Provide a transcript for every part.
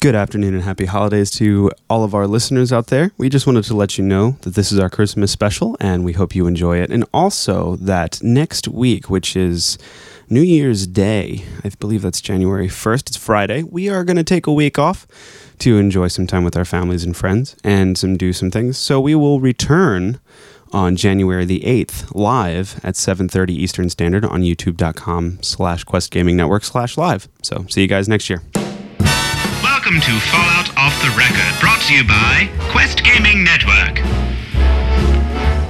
Good afternoon and happy holidays to all of our listeners out there. We just wanted to let you know that this is our Christmas special and we hope you enjoy it. And also that next week, which is New Year's Day, I believe that's January 1st, it's Friday, we are going to take a week off to enjoy some time with our families and friends and some do some things. So we will return on January the 8th live at 7.30 Eastern Standard on youtube.com slash Quest Gaming Network slash live. So see you guys next year. Welcome to Fallout Off the Record, brought to you by Quest Gaming Network.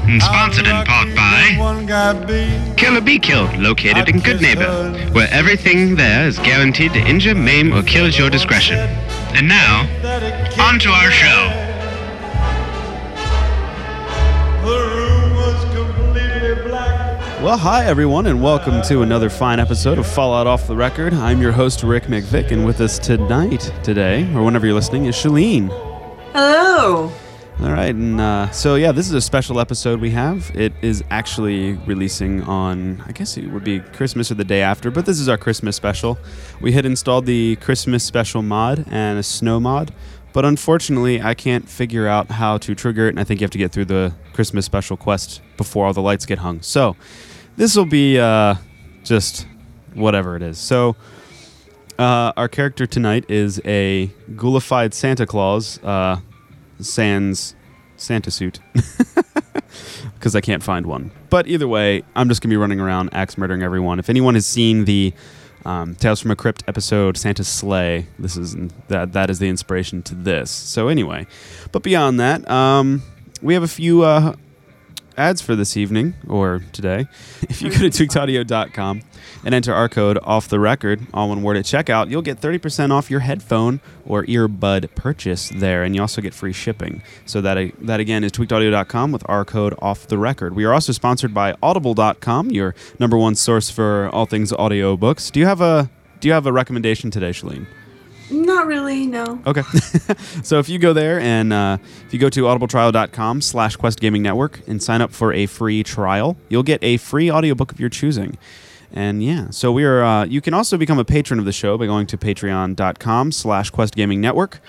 And sponsored in part by Kill or Be Killed, located in Goodneighbor, where everything there is guaranteed to injure, maim, or kill at your discretion. And now, on to our show. Well, hi everyone, and welcome to another fine episode of Fallout Off the Record. I'm your host Rick McVick, and with us tonight, today, or whenever you're listening, is Shalene. Hello. All right, and uh, so yeah, this is a special episode we have. It is actually releasing on, I guess it would be Christmas or the day after, but this is our Christmas special. We had installed the Christmas special mod and a snow mod, but unfortunately, I can't figure out how to trigger it, and I think you have to get through the Christmas special quest before all the lights get hung. So this will be uh, just whatever it is. So uh, our character tonight is a ghoulified Santa Claus, uh, sans Santa suit, because I can't find one. But either way, I'm just gonna be running around axe murdering everyone. If anyone has seen the um, Tales from a Crypt episode Santa's Sleigh, this is that that is the inspiration to this. So anyway, but beyond that, um, we have a few uh, ads for this evening or today. If you go to tweakedaudio.com and enter our code off the record, all one word at checkout, you'll get 30% off your headphone or earbud purchase there, and you also get free shipping. So that, uh, that again is tweakedaudio.com with our code off the record. We are also sponsored by audible.com, your number one source for all things audio books. Do you have a do you have a recommendation today, Shalene? Not really, no. Okay. so if you go there and uh, if you go to audibletrial.com slash quest gaming network and sign up for a free trial, you'll get a free audiobook of your choosing. And yeah, so we are. Uh, you can also become a patron of the show by going to patreon.com slash quest gaming network.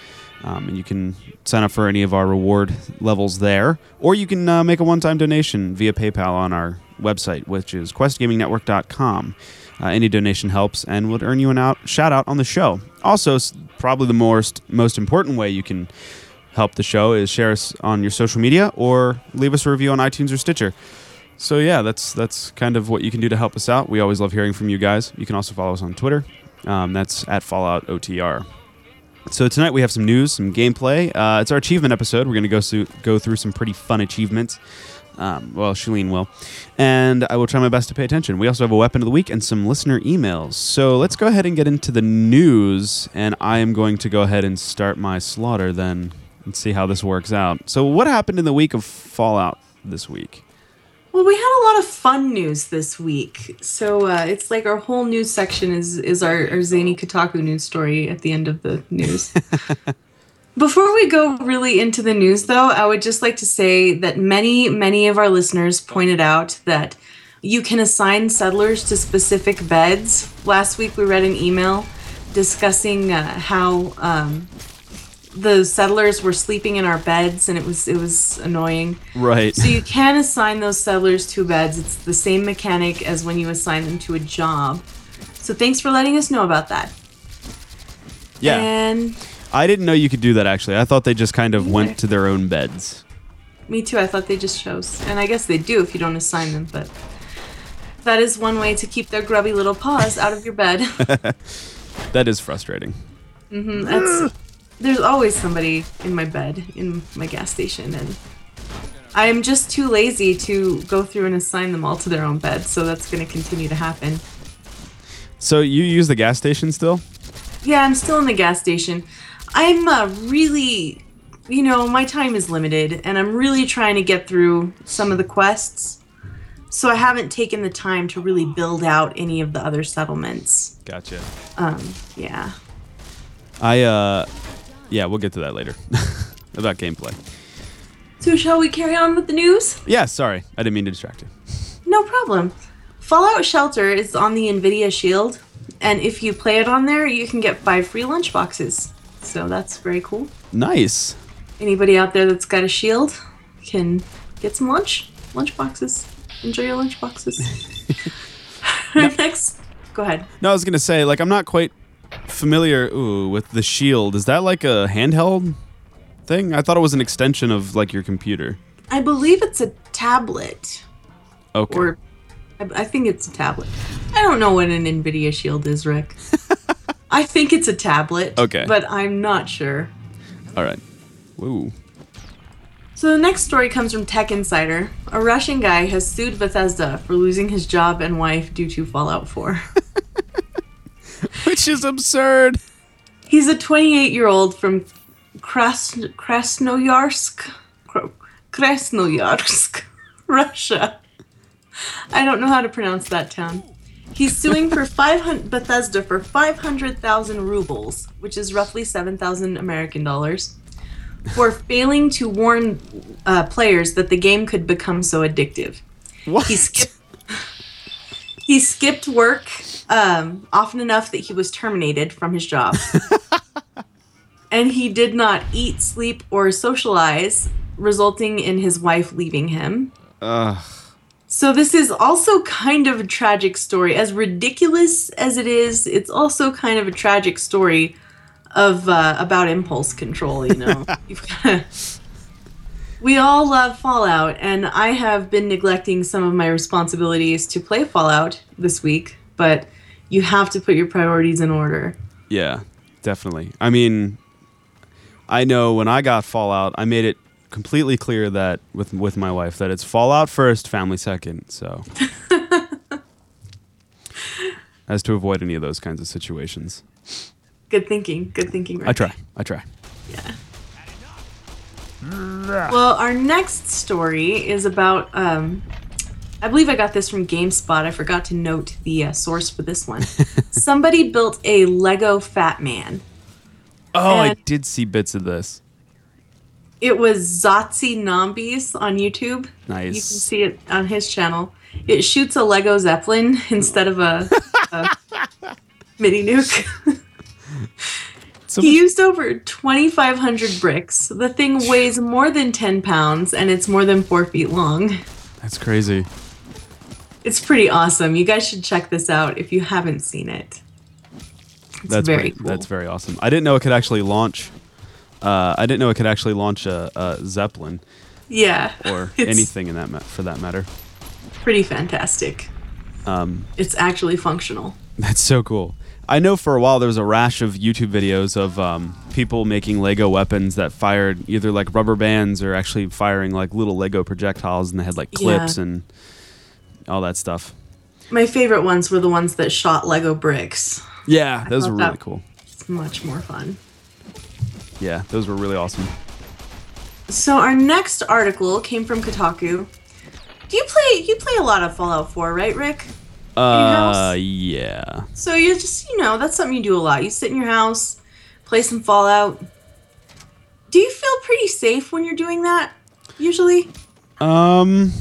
Um, and you can sign up for any of our reward levels there. Or you can uh, make a one time donation via PayPal on our website, which is questgamingnetwork.com. Uh, any donation helps and would earn you an out shout out on the show. Also, probably the most most important way you can help the show is share us on your social media or leave us a review on iTunes or Stitcher. So yeah, that's that's kind of what you can do to help us out. We always love hearing from you guys. You can also follow us on Twitter. Um, that's at Fallout OTR. So tonight we have some news, some gameplay. Uh, it's our achievement episode. We're going to go through go through some pretty fun achievements. Um, well, Shalene will, and I will try my best to pay attention. We also have a weapon of the week and some listener emails. So let's go ahead and get into the news. And I am going to go ahead and start my slaughter then and see how this works out. So what happened in the week of Fallout this week? Well, we had a lot of fun news this week. So uh, it's like our whole news section is is our, our zany Kotaku news story at the end of the news. Before we go really into the news, though, I would just like to say that many, many of our listeners pointed out that you can assign settlers to specific beds. Last week, we read an email discussing uh, how um, the settlers were sleeping in our beds, and it was it was annoying. Right. So you can assign those settlers to beds. It's the same mechanic as when you assign them to a job. So thanks for letting us know about that. yeah. And I didn't know you could do that actually. I thought they just kind of went to their own beds. Me too. I thought they just chose, and I guess they do if you don't assign them. But that is one way to keep their grubby little paws out of your bed. That is frustrating. Mhm, That's there's always somebody in my bed in my gas station, and I am just too lazy to go through and assign them all to their own bed. So that's going to continue to happen. So you use the gas station still? Yeah, I'm still in the gas station. I'm uh, really, you know, my time is limited, and I'm really trying to get through some of the quests. So I haven't taken the time to really build out any of the other settlements. Gotcha. Um, yeah. I uh yeah, we'll get to that later. About gameplay. So shall we carry on with the news? Yeah, sorry. I didn't mean to distract you. No problem. Fallout Shelter is on the Nvidia Shield, and if you play it on there, you can get five free lunchboxes. So that's very cool. Nice. Anybody out there that's got a shield can get some lunch, lunch boxes. Enjoy your lunch boxes. Next, go ahead. No, I was gonna say like I'm not quite familiar ooh, with the shield. Is that like a handheld thing? I thought it was an extension of like your computer. I believe it's a tablet, Okay. or I, I think it's a tablet. I don't know what an Nvidia Shield is, Rick. I think it's a tablet. Okay. But I'm not sure. All right. Woo. So the next story comes from Tech Insider. A Russian guy has sued Bethesda for losing his job and wife due to Fallout 4. Which is absurd. He's a 28 year old from Kras- Krasnoyarsk, Krasnoyarsk, Russia. I don't know how to pronounce that town. He's suing for 500 Bethesda for 500,000 rubles, which is roughly 7,000 American dollars, for failing to warn uh, players that the game could become so addictive. What? He skipped. He skipped work um, often enough that he was terminated from his job, and he did not eat, sleep, or socialize, resulting in his wife leaving him. Ugh. So this is also kind of a tragic story. As ridiculous as it is, it's also kind of a tragic story of uh, about impulse control. You know, gotta- we all love Fallout, and I have been neglecting some of my responsibilities to play Fallout this week. But you have to put your priorities in order. Yeah, definitely. I mean, I know when I got Fallout, I made it completely clear that with with my wife that it's Fallout first, family second. So, as to avoid any of those kinds of situations, Good thinking. Good thinking. I Rick. try. I try. Yeah. Well, our next story is about. Um, I believe I got this from GameSpot. I forgot to note the uh, source for this one. Somebody built a Lego Fat Man. Oh, I did see bits of this. It was Zotzi Nombies on YouTube. Nice. You can see it on his channel. It shoots a Lego Zeppelin instead of a, a mini nuke. So He used over 2,500 bricks. The thing weighs more than 10 pounds and it's more than four feet long. that's crazy. It's pretty awesome. You guys should check this out if you haven't seen it. It's That's very very, cool. That's very awesome. I didn't know it could actually launch. Uh, I didn't know it could actually launch a, a zeppelin yeah. or anything in that ma- for that matter. pretty fantastic. Um, It's actually functional. That's so cool. I know for a while there was a rash of YouTube videos of um, people making Lego weapons that fired either like rubber bands or actually firing like little Lego projectiles, and they had like clips Yeah. and all that stuff. My favorite ones were the ones that shot Lego bricks. Yeah, those were really cool. It's much more fun. Yeah, those were really awesome. So our next article came from Kotaku. Do you play you play a lot of Fallout 4, right, Rick? Uh, yeah. So you're just, you know, that's something you do a lot. You sit in your house, play some Fallout. Do you feel pretty safe when you're doing that? Usually? Um.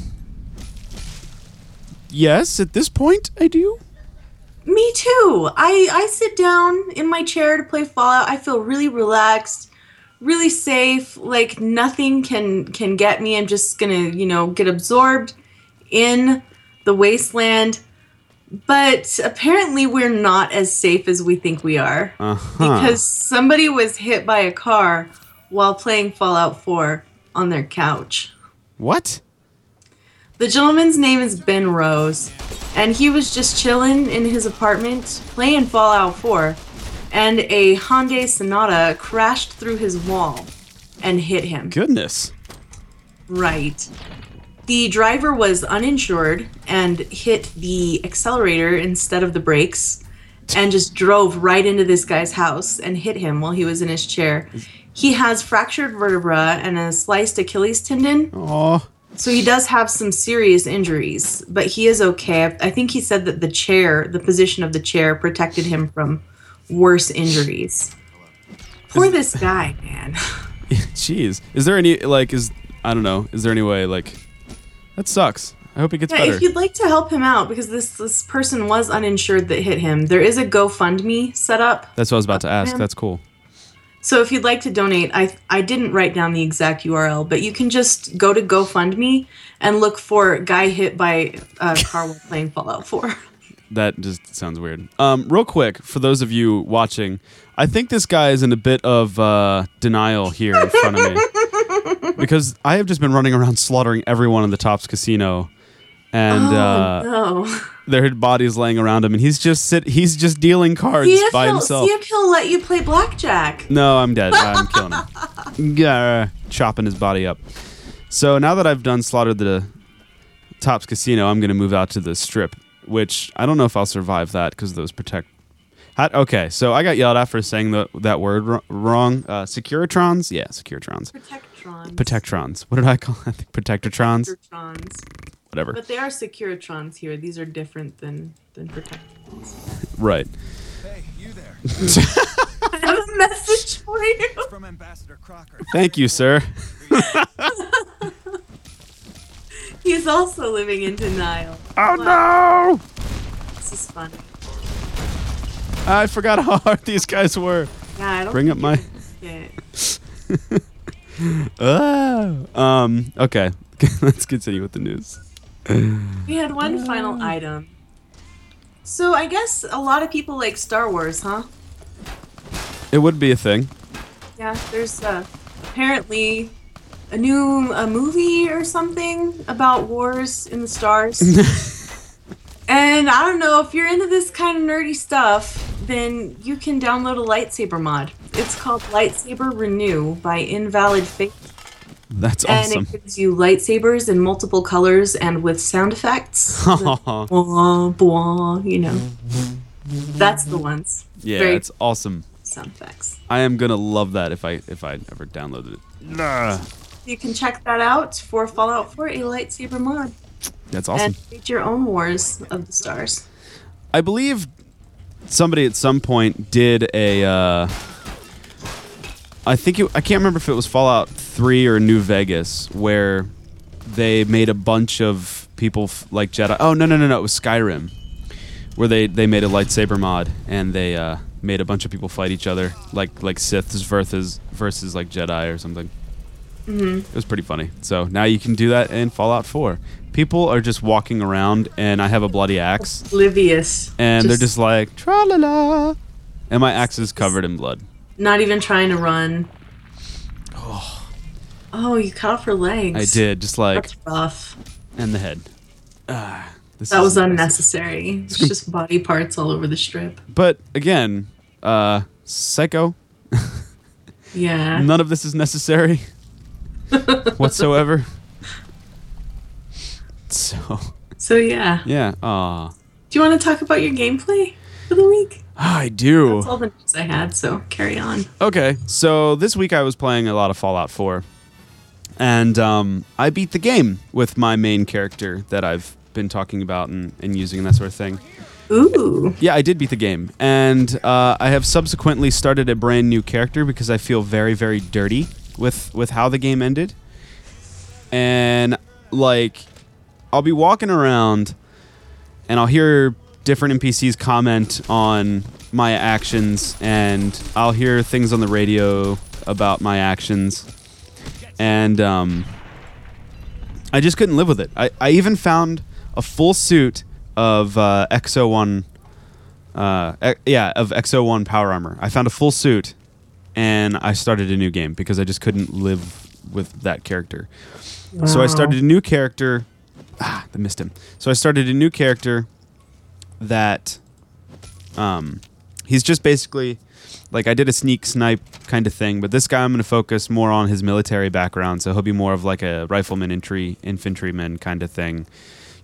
Yes, at this point, I do. Me too. I I sit down in my chair to play Fallout. I feel really relaxed, really safe. Like nothing can can get me. I'm just gonna you know get absorbed in the wasteland. But apparently, we're not as safe as we think we are Uh huh. because somebody was hit by a car while playing Fallout 4 on their couch. what? The gentleman's name is Ben Rose, and he was just chilling in his apartment playing Fallout 4, and a Hyundai Sonata crashed through his wall and hit him. Goodness. Right. The driver was uninsured and hit the accelerator instead of the brakes and just drove right into this guy's house and hit him while he was in his chair. He has fractured vertebra and a sliced Achilles tendon. Oh, So he does have some serious injuries, but he is okay. I think he said that the chair, the position of the chair, protected him from worse injuries. Poor this guy, man. jeez. Is there any like? Is I don't know. Is there any way like? That sucks. I hope he gets Yeah, better. if you'd like to help him out, because this this person was uninsured that hit him, there is a GoFundMe set up. That's what I was about to ask. Man. That's cool. So if you'd like to donate, I I didn't write down the exact URL, but you can just go to GoFundMe and look for guy hit by a car while playing Fallout 4. That just sounds weird. Um, real quick, for those of you watching, I think this guy is in a bit of uh, denial here in front of me because I have just been running around slaughtering everyone in the Tops Casino, and oh uh, no! their bodies laying around him, and he's just sit. He's just dealing cards by himself. see if he'll let you play blackjack. No, I'm dead. I'm killing him. Yeah, chopping his body up. So now that I've done slaughtered the Tops Casino, I'm gonna move out to the Strip, which I don't know if I'll survive that because those protect. How, okay, so I got yelled at for saying the, that word wr- wrong. Uh, Securitrons, yeah, Securitrons. Protectrons. Protectrons. What did I call it? Protectortrons. Protectrons. Whatever. But they are Securitrons here. These are different than than Protectrons. Right. Hey, you there, I have a message for you. from Ambassador Crocker. Thank you, sir. He's also living in denial. Oh Wow, no! This is funny. I forgot how hard these guys were. Yeah, I don't Bring up my. Ah. Um. Okay. Let's continue with the news. We had one final item. So I guess a lot of people like Star Wars, huh? It would be a thing. Yeah, there's uh, apparently a new a movie or something about wars in the stars. and I don't know if you're into this kind of nerdy stuff, then you can download a lightsaber mod. It's called Lightsaber Renew by Invalid Fate, That's awesome. and it gives you lightsabers in multiple colors and with sound effects. Bwah, bwah, you know. That's the ones. yeah, Very it's awesome. sound effects. I am gonna love that if I if I ever downloaded it. Nah. You can check that out for Fallout 4, a lightsaber mod. That's awesome. and create your own wars of the stars. I believe somebody at some point did a. Uh, I think it, I can't remember if it was Fallout Three or New Vegas where they made a bunch of people f- like Jedi. Oh no no no no! It was Skyrim where they they made a lightsaber mod and they uh, made a bunch of people fight each other like like Siths versus versus like Jedi or something. Mm-hmm. It was pretty funny. So now you can do that in Fallout 4. People are just walking around, and I have a bloody axe, Oblivious. and they're just like tra la la, and my axe is covered in blood. not even trying to run. Oh, Oh, you cut off her legs. I did, just like That's rough. and the head. Ah, That was unnecessary. It's just body parts all over the strip. But again, uh, psycho. Yeah. None of this is necessary whatsoever. So So yeah. yeah, ah, Do you want to talk about your gameplay for the week? I do. That's all the news I had. So carry on. Okay, so this week I was playing a lot of Fallout 4, and um, I beat the game with my main character that I've been talking about and, and using and that sort of thing. Ooh. Yeah, I did beat the game, and uh, I have subsequently started a brand new character because I feel very, very dirty with with how the game ended, and like I'll be walking around, and I'll hear different NPCs comment on my actions, and I'll hear things on the radio about my actions, and um, I just couldn't live with it. I, I even found a full suit of uh, X-01, uh, yeah, of X-01 power armor. I found a full suit, and I started a new game because I just couldn't live with that character. So I started a new character. Ah, I missed him. So I started a new character that, um, he's just basically like I did a sneak snipe kind of thing, but this guy I'm going to focus more on his military background, so he'll be more of like a rifleman, infantry, infantryman kind of thing,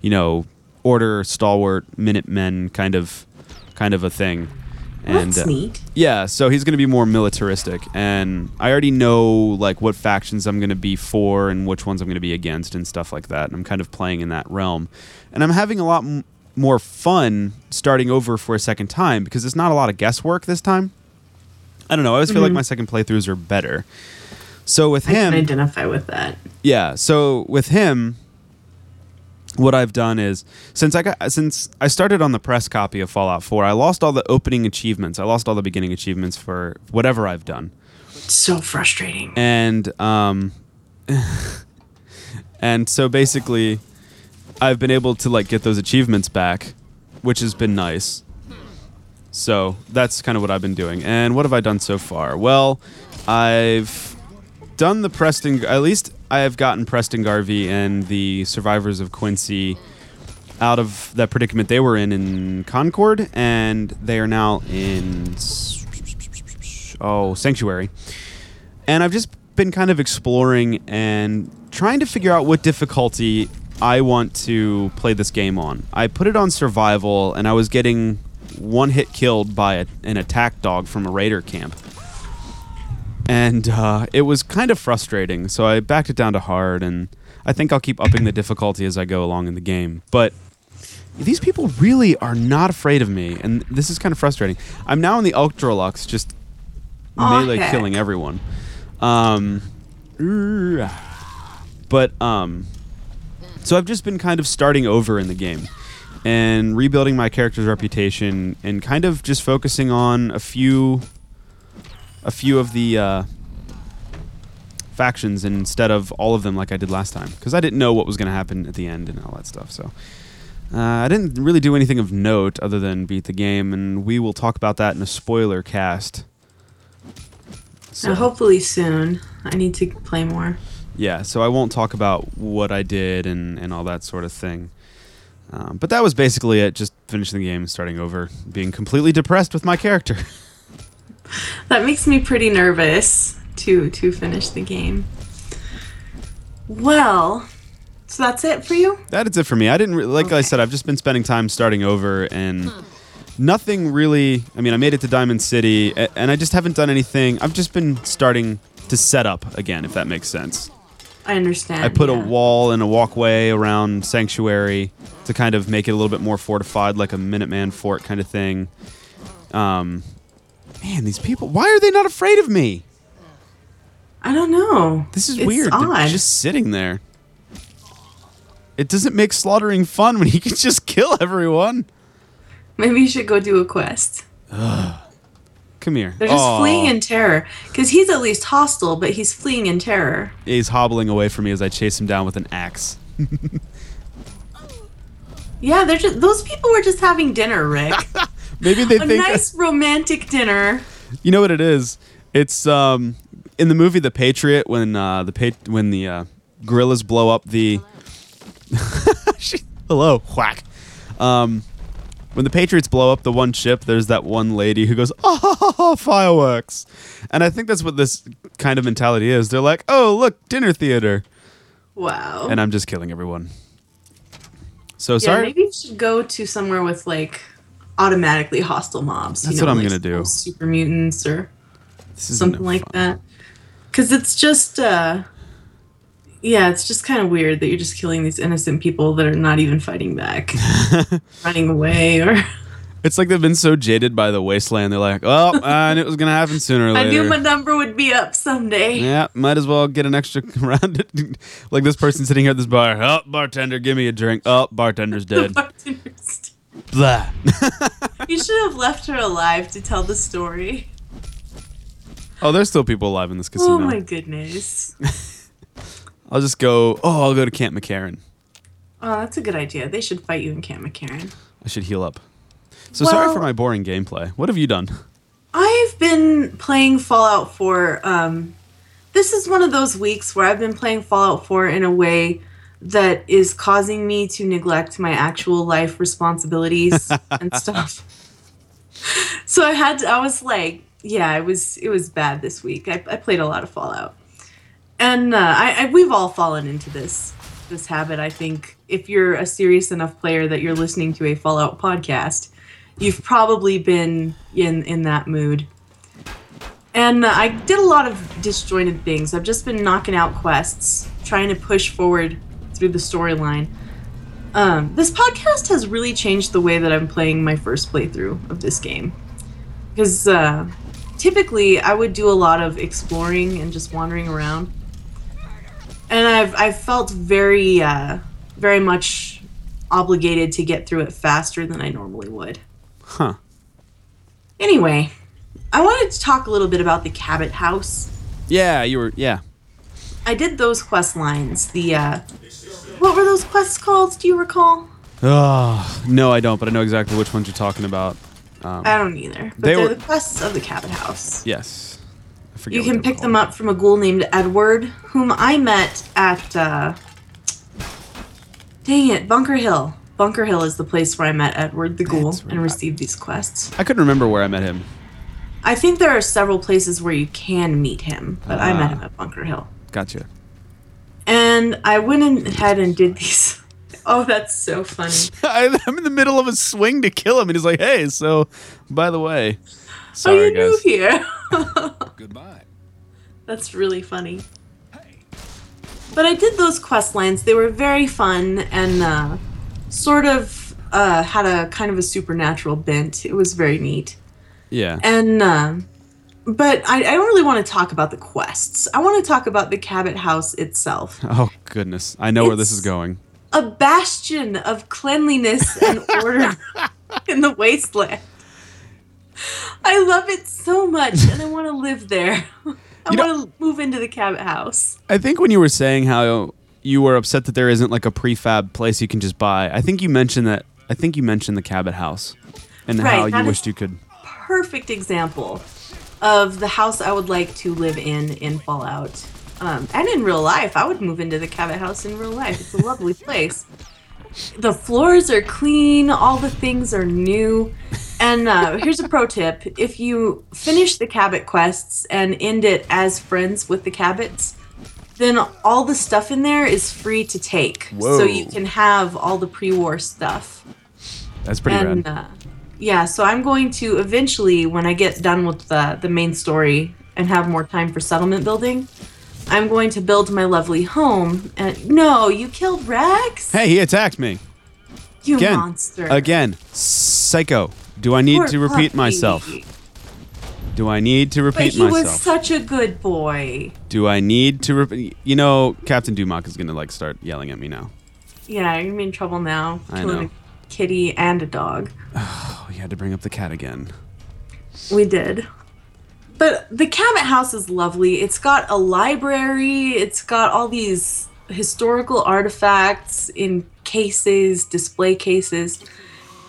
you know, order, stalwart, minutemen kind of, kind of a thing. That's uh, neat. yeah, so he's going to be more militaristic, and I already know like what factions I'm going to be for and which ones I'm going to be against and stuff like that. And I'm kind of playing in that realm, and I'm having a lot m- more fun starting over for a second time because it's not a lot of guesswork this time. I don't know. I always feel like my second playthroughs are better. So with I can him, identify with that. yeah. So with him, what I've done is since I got since I started on the press copy of Fallout 4, I lost all the opening achievements. I lost all the beginning achievements for whatever I've done. So frustrating. and um and so basically i've been able to like get those achievements back which has been nice so that's kind of what i've been doing and what have i done so far well i've done the preston at least i have gotten preston garvey and the survivors of quincy out of that predicament they were in in concord and they are now in oh sanctuary and I've just been kind of exploring and trying to figure out what difficulty I want to play this game on. I put it on survival, and I was getting one hit killed by a, an attack dog from a raider camp. And uh, it was kind of frustrating, so I backed it down to hard, and I think I'll keep upping the difficulty as I go along in the game. But these people really are not afraid of me, and this is kind of frustrating. I'm now in the Ultra-Luxe, just Aw, melee heck. killing everyone. Um, but um, so I've just been kind of starting over in the game and rebuilding my character's reputation and kind of just focusing on a few, a few of the uh, factions instead of all of them like I did last time because I didn't know what was going to happen at the end and all that stuff. So. Uh, I didn't really do anything of note other than beat the game, and we will talk about that in a spoiler cast. Now, hopefully soon. I need to play more. Yeah, so I won't talk about what I did and, and all that sort of thing. Um, but that was basically it, just finishing the game and starting over, being completely depressed with my character. That makes me pretty nervous to to finish the game. Well, so that's it for you? that is it for me. I didn't, re- like I said, I've just been spending time starting over and nothing really. I mean, I made it to Diamond City and I just haven't done anything. I've just been starting to set up again, if that makes sense. I understand. I put a wall and a walkway around Sanctuary to kind of make it a little bit more fortified, like a Minuteman fort kind of thing. Um, man, these people, why are they not afraid of me? I don't know. This is It's weird. They're just sitting there. It doesn't make slaughtering fun when you can just kill everyone. Maybe you should go do a quest. Come here. They're just Aw. fleeing in terror. Because he's at least hostile, but he's fleeing in terror. He's hobbling away from me as I chase him down with an axe. Yeah, they're just those people were just having dinner, Rick. Maybe they think a think nice romantic dinner. You know what it is? It's um in the movie The Patriot when uh the pa- when the uh, guerrillas blow up the She- hello whack um when the Patriots blow up the one ship, there's that one lady who goes, "Oh, fireworks!" And I think that's what this kind of mentality is. They're like, "Oh, look, dinner theater," Wow. and I'm just killing everyone. So yeah, sorry. maybe you should go to somewhere with like automatically hostile mobs. you That's know, what I'm like gonna do. Super mutants or something no like fun. that. Because it's just, uh, yeah, it's just kind of weird that you're just killing these innocent people that are not even fighting back, running away, or It's like they've been so jaded by the wasteland. They're like, "Oh, I knew it was gonna happen sooner or later. I knew my number would be up someday. Yeah, might as well get an extra round. like this person sitting here at this bar. Oh, bartender, give me a drink. Oh, bartender's dead. bartender's- Blah. you should have left her alive to tell the story. oh, there's still people alive in this casino. Oh my goodness. I'll just go. Oh, I'll go to Camp McCarran. Oh, that's a good idea. They should fight you in Camp McCarran. I should heal up. So sorry for my boring gameplay. What have you done? I've been playing Fallout 4. Um, this is one of those weeks where I've been playing Fallout 4 in a way that is causing me to neglect my actual life responsibilities and stuff. So I had to, I was like, yeah, it was it was bad this week. I, I played a lot of Fallout, and uh, I, I we've all fallen into this this habit. I think if you're a serious enough player that you're listening to a Fallout podcast, you've probably been in in that mood. And uh, I did a lot of disjointed things. I've just been knocking out quests, trying to push forward through the storyline. Um, this podcast has really changed the way that I'm playing my first playthrough of this game. Because uh, typically I would do a lot of exploring and just wandering around. And I've, I've felt very, uh, very much obligated to get through it faster than I normally would. Huh. Anyway, I wanted to talk a little bit about the Cabot House. Yeah, you were. Yeah. I did those quest lines. The uh, what were those quests called? Do you recall? Oh no, I don't. But I know exactly which ones you're talking about. Um, I don't either. But They are were- the quests of the Cabot House. yes. I forget You what can they were pick them called. up from a ghoul named Edward, whom I met at. Uh, dang it, Bunker Hill. Bunker Hill is the place where I met Edward the Ghoul That's right. and received these quests. I couldn't remember where I met him. I think there are several places where you can meet him, but I met Ah. him at Bunker Hill. Gotcha. And I went ahead and did these. Oh, that's so funny. I, I'm in the middle of a swing to kill him, and he's like, "Hey, so by the way, oh, sorry you new here. Goodbye. That's really funny. But I did those quest lines. They were very fun and uh, sort of uh, had a kind of a supernatural bent. It was very neat. Yeah. And uh, but I, I don't really want to talk about the quests. I want to talk about the Cabot House itself. Oh goodness, I know where this is going. A bastion of cleanliness and order in the wasteland. I love it so much, and I want to live there. I You know- want to move into the Cabot House. I think when you were saying how you were upset that there isn't like a prefab place you can just buy, I think you mentioned that. I think you mentioned the Cabot House, and Right, how you wished you could. perfect example of the house I would like to live in in Fallout. Um, and in real life, I would move into the Cabot house in real life. It's a lovely place. The floors are clean, all the things are new. And uh, here's a pro tip if you finish the Cabot quests and end it as friends with the Cabots, then all the stuff in there is free to take. Whoa. So you can have all the pre war stuff That's pretty and rad. uh, yeah, so I'm going to eventually, when I get done with the the main story and have more time for settlement building, I'm going to build my lovely home. And no, you killed Rex. Hey, he attacked me you again. monster. Again, psycho. Do I need Poor to repeat puppy. myself? Do I need to repeat But he was myself? such a good boy. Do I need to repeat? You know, Captain Dumock is gonna like start yelling at me now. Yeah, you're gonna be in trouble now. I Killing know. a kitty and a dog. Oh, you had to bring up the cat again. We did. But the Cabot House is lovely. It's got a library, it's got all these historical artifacts in cases, display cases.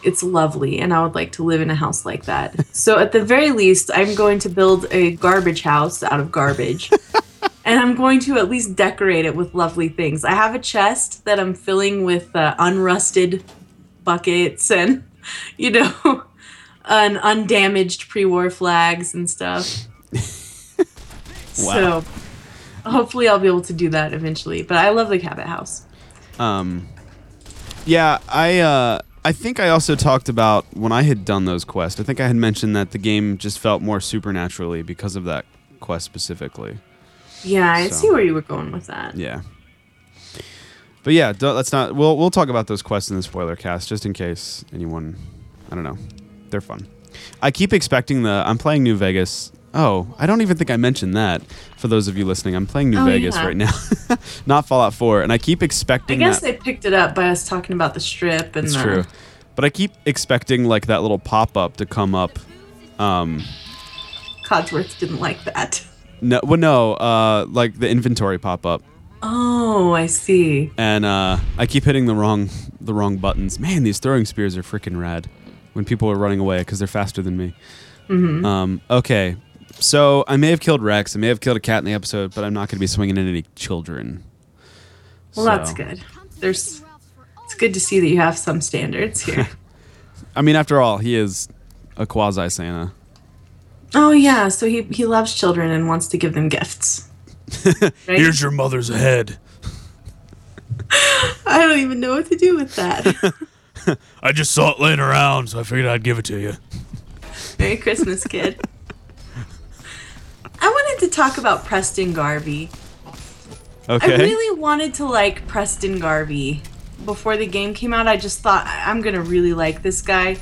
It's lovely, and I would like to live in a house like that. so, at the very least, I'm going to build a garbage house out of garbage. and I'm going to at least decorate it with lovely things. I have a chest that I'm filling with uh, unrusted buckets and, you know, an undamaged pre-war flags and stuff. Wow. So hopefully I'll be able to do that eventually. But I love the Cabot House. Um, yeah, I uh, I think I also talked about when I had done those quests. I think I had mentioned that the game just felt more supernaturally because of that quest specifically. Yeah, I So. see where you were going with that. Yeah. But yeah, let's not. We'll we'll talk about those quests in the spoiler cast just in case anyone. I don't know. They're fun. I keep expecting the. I'm playing New Vegas. Oh, I don't even think I mentioned that. For those of you listening, I'm playing New Oh, Vegas yeah. right now, not Fallout 4, and I keep expecting. I guess that. they picked it up by us talking about the strip and It's the, true. But I keep expecting like that little pop up to come up. Um, Codsworth didn't like that. no, well, no, uh, like the inventory pop up, Oh, I see. and uh, I keep hitting the wrong the wrong buttons. Man, these throwing spears are freaking rad. When people are running away because they're faster than me. Mm-hmm. Um, okay, so I may have killed Rex. I may have killed a cat in the episode, but I'm not going to be swinging at any children. Well, that's good. There's. It's good to see that you have some standards here. I mean, after all, he is a quasi Santa. oh yeah, so he he loves children and wants to give them gifts. Right? your mother's head. I don't even know what to do with that. I just saw it laying around, so I figured I'd give it to you. Merry Christmas, kid. I wanted to talk about Preston Garvey. Okay. I really wanted to like Preston Garvey before the game came out. I just thought I'm gonna really like this guy.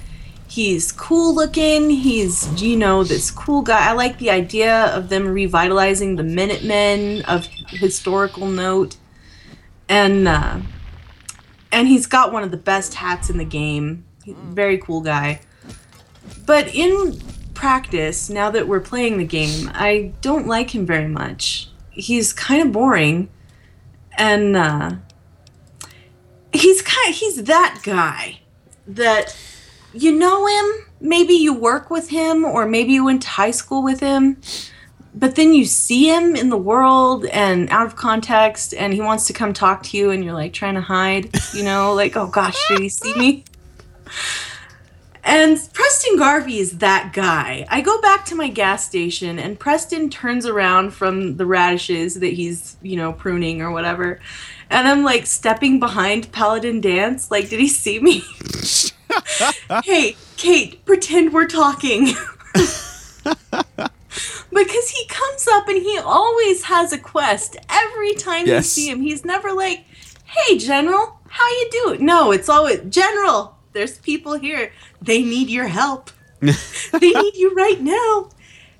He's cool looking. He's you know this cool guy. I like the idea of them revitalizing the Minutemen of historical note, and uh, and he's got one of the best hats in the game. Very cool guy. But in practice, now that we're playing the game, I don't like him very much. He's kind of boring, and uh, he's kind he's that guy that you know him, maybe you work with him, or maybe you went to high school with him, but then you see him in the world and out of context, and he wants to come talk to you, and you're like trying to hide, you know, like, oh gosh, did he see me? And Preston Garvey is that guy. I go back to my gas station and Preston turns around from the radishes that he's, you know, pruning or whatever. And I'm like stepping behind Paladin Danse. Like, did he see me? hey, Kate, pretend we're talking. because he comes up and he always has a quest every time Yes. you see him. He's never like, "Hey, General, how you doing?" No, it's always, "General, there's people here. They need your help. they need you right now."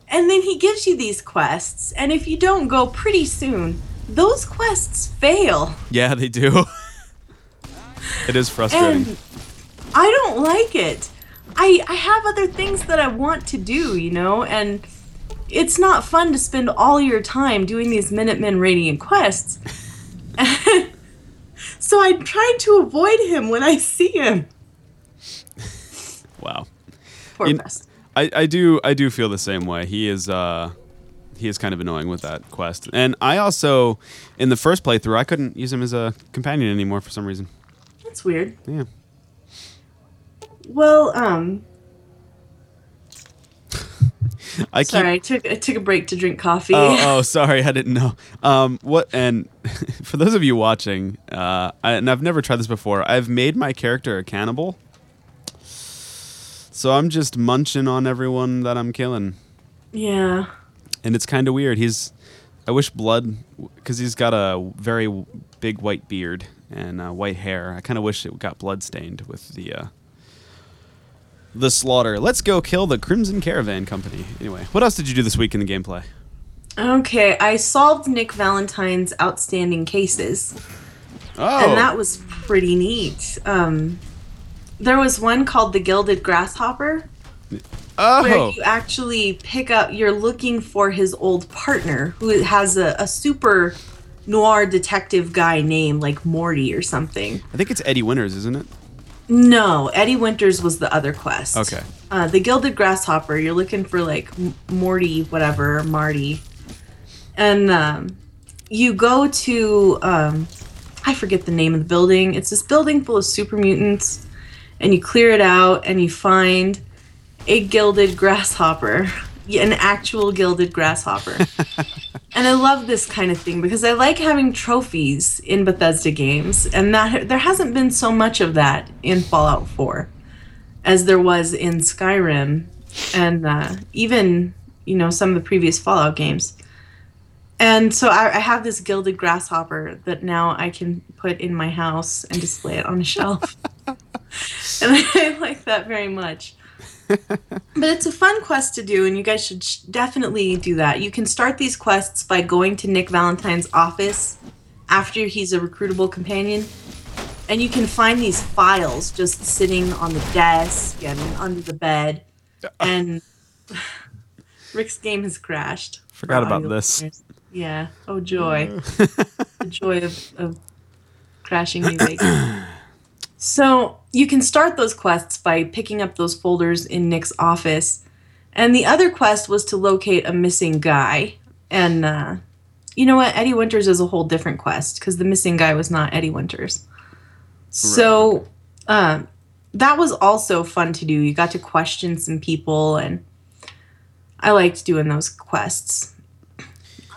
And then he gives you these quests, and if you don't go pretty soon, those quests fail. Yeah, they do. it is frustrating. And I don't like it. I I have other things that I want to do, you know, and it's not fun to spend all your time doing these Minutemen Radiant quests. so I'm trying to avoid him when I see him. wow. Poor Preston. I, I do I do feel the same way. He is uh he is kind of annoying with that quest. And I also in the first playthrough I couldn't use him as a companion anymore for some reason. That's weird. Yeah. Well, um, I keep sorry, I took I took a break to drink coffee. Oh, oh, sorry, I didn't know. Um, what? And for those of you watching, uh, I, and I've never tried this before. I've made my character a cannibal, so I'm just munching on everyone that I'm killing, yeah. and it's kind of weird. He's, I wish blood, because he's got a very big white beard and uh, white hair. I kind of wish it got blood stained with the. Uh, the slaughter. Let's go kill the Crimson Caravan Company. Anyway, what else did you do this week in the gameplay? Okay, I solved Nick Valentine's outstanding cases. Oh, and that was pretty neat. Um, there was one called the Gilded Grasshopper, where oh, you actually pick up. You're looking for his old partner, who has a, a super noir detective guy named like Morty or something. I think it's Eddie Winters, isn't it? No, Eddie Winters was the other quest. Okay. Uh, the Gilded Grasshopper, you're looking for like Morty, whatever, Marty. And um, you go to, um, I forget the name of the building. It's this building full of super mutants. And you clear it out and you find a gilded grasshopper, an actual gilded grasshopper. and I love this kind of thing because I like having trophies in Bethesda games, and that there hasn't been so much of that in Fallout 4 as there was in Skyrim and uh, even you know some of the previous Fallout games. And so I, I have this gilded grasshopper that now I can put in my house and display it on a shelf. and I like that very much. but it's a fun quest to do, and you guys should sh- definitely do that. You can start these quests by going to Nick Valentine's office after he's a recruitable companion, and you can find these files just sitting on the desk and under the bed. And Rick's game has crashed. for Forgot about this. listeners. Yeah. Oh joy. the joy of, of crashing music. So you can start those quests by picking up those folders in Nick's office. And the other quest was to locate a missing guy. And uh, you know what? Eddie Winters is a whole different quest because the missing guy was not Eddie Winters. So um, that was also fun to do. You got to question some people, and I liked doing those quests.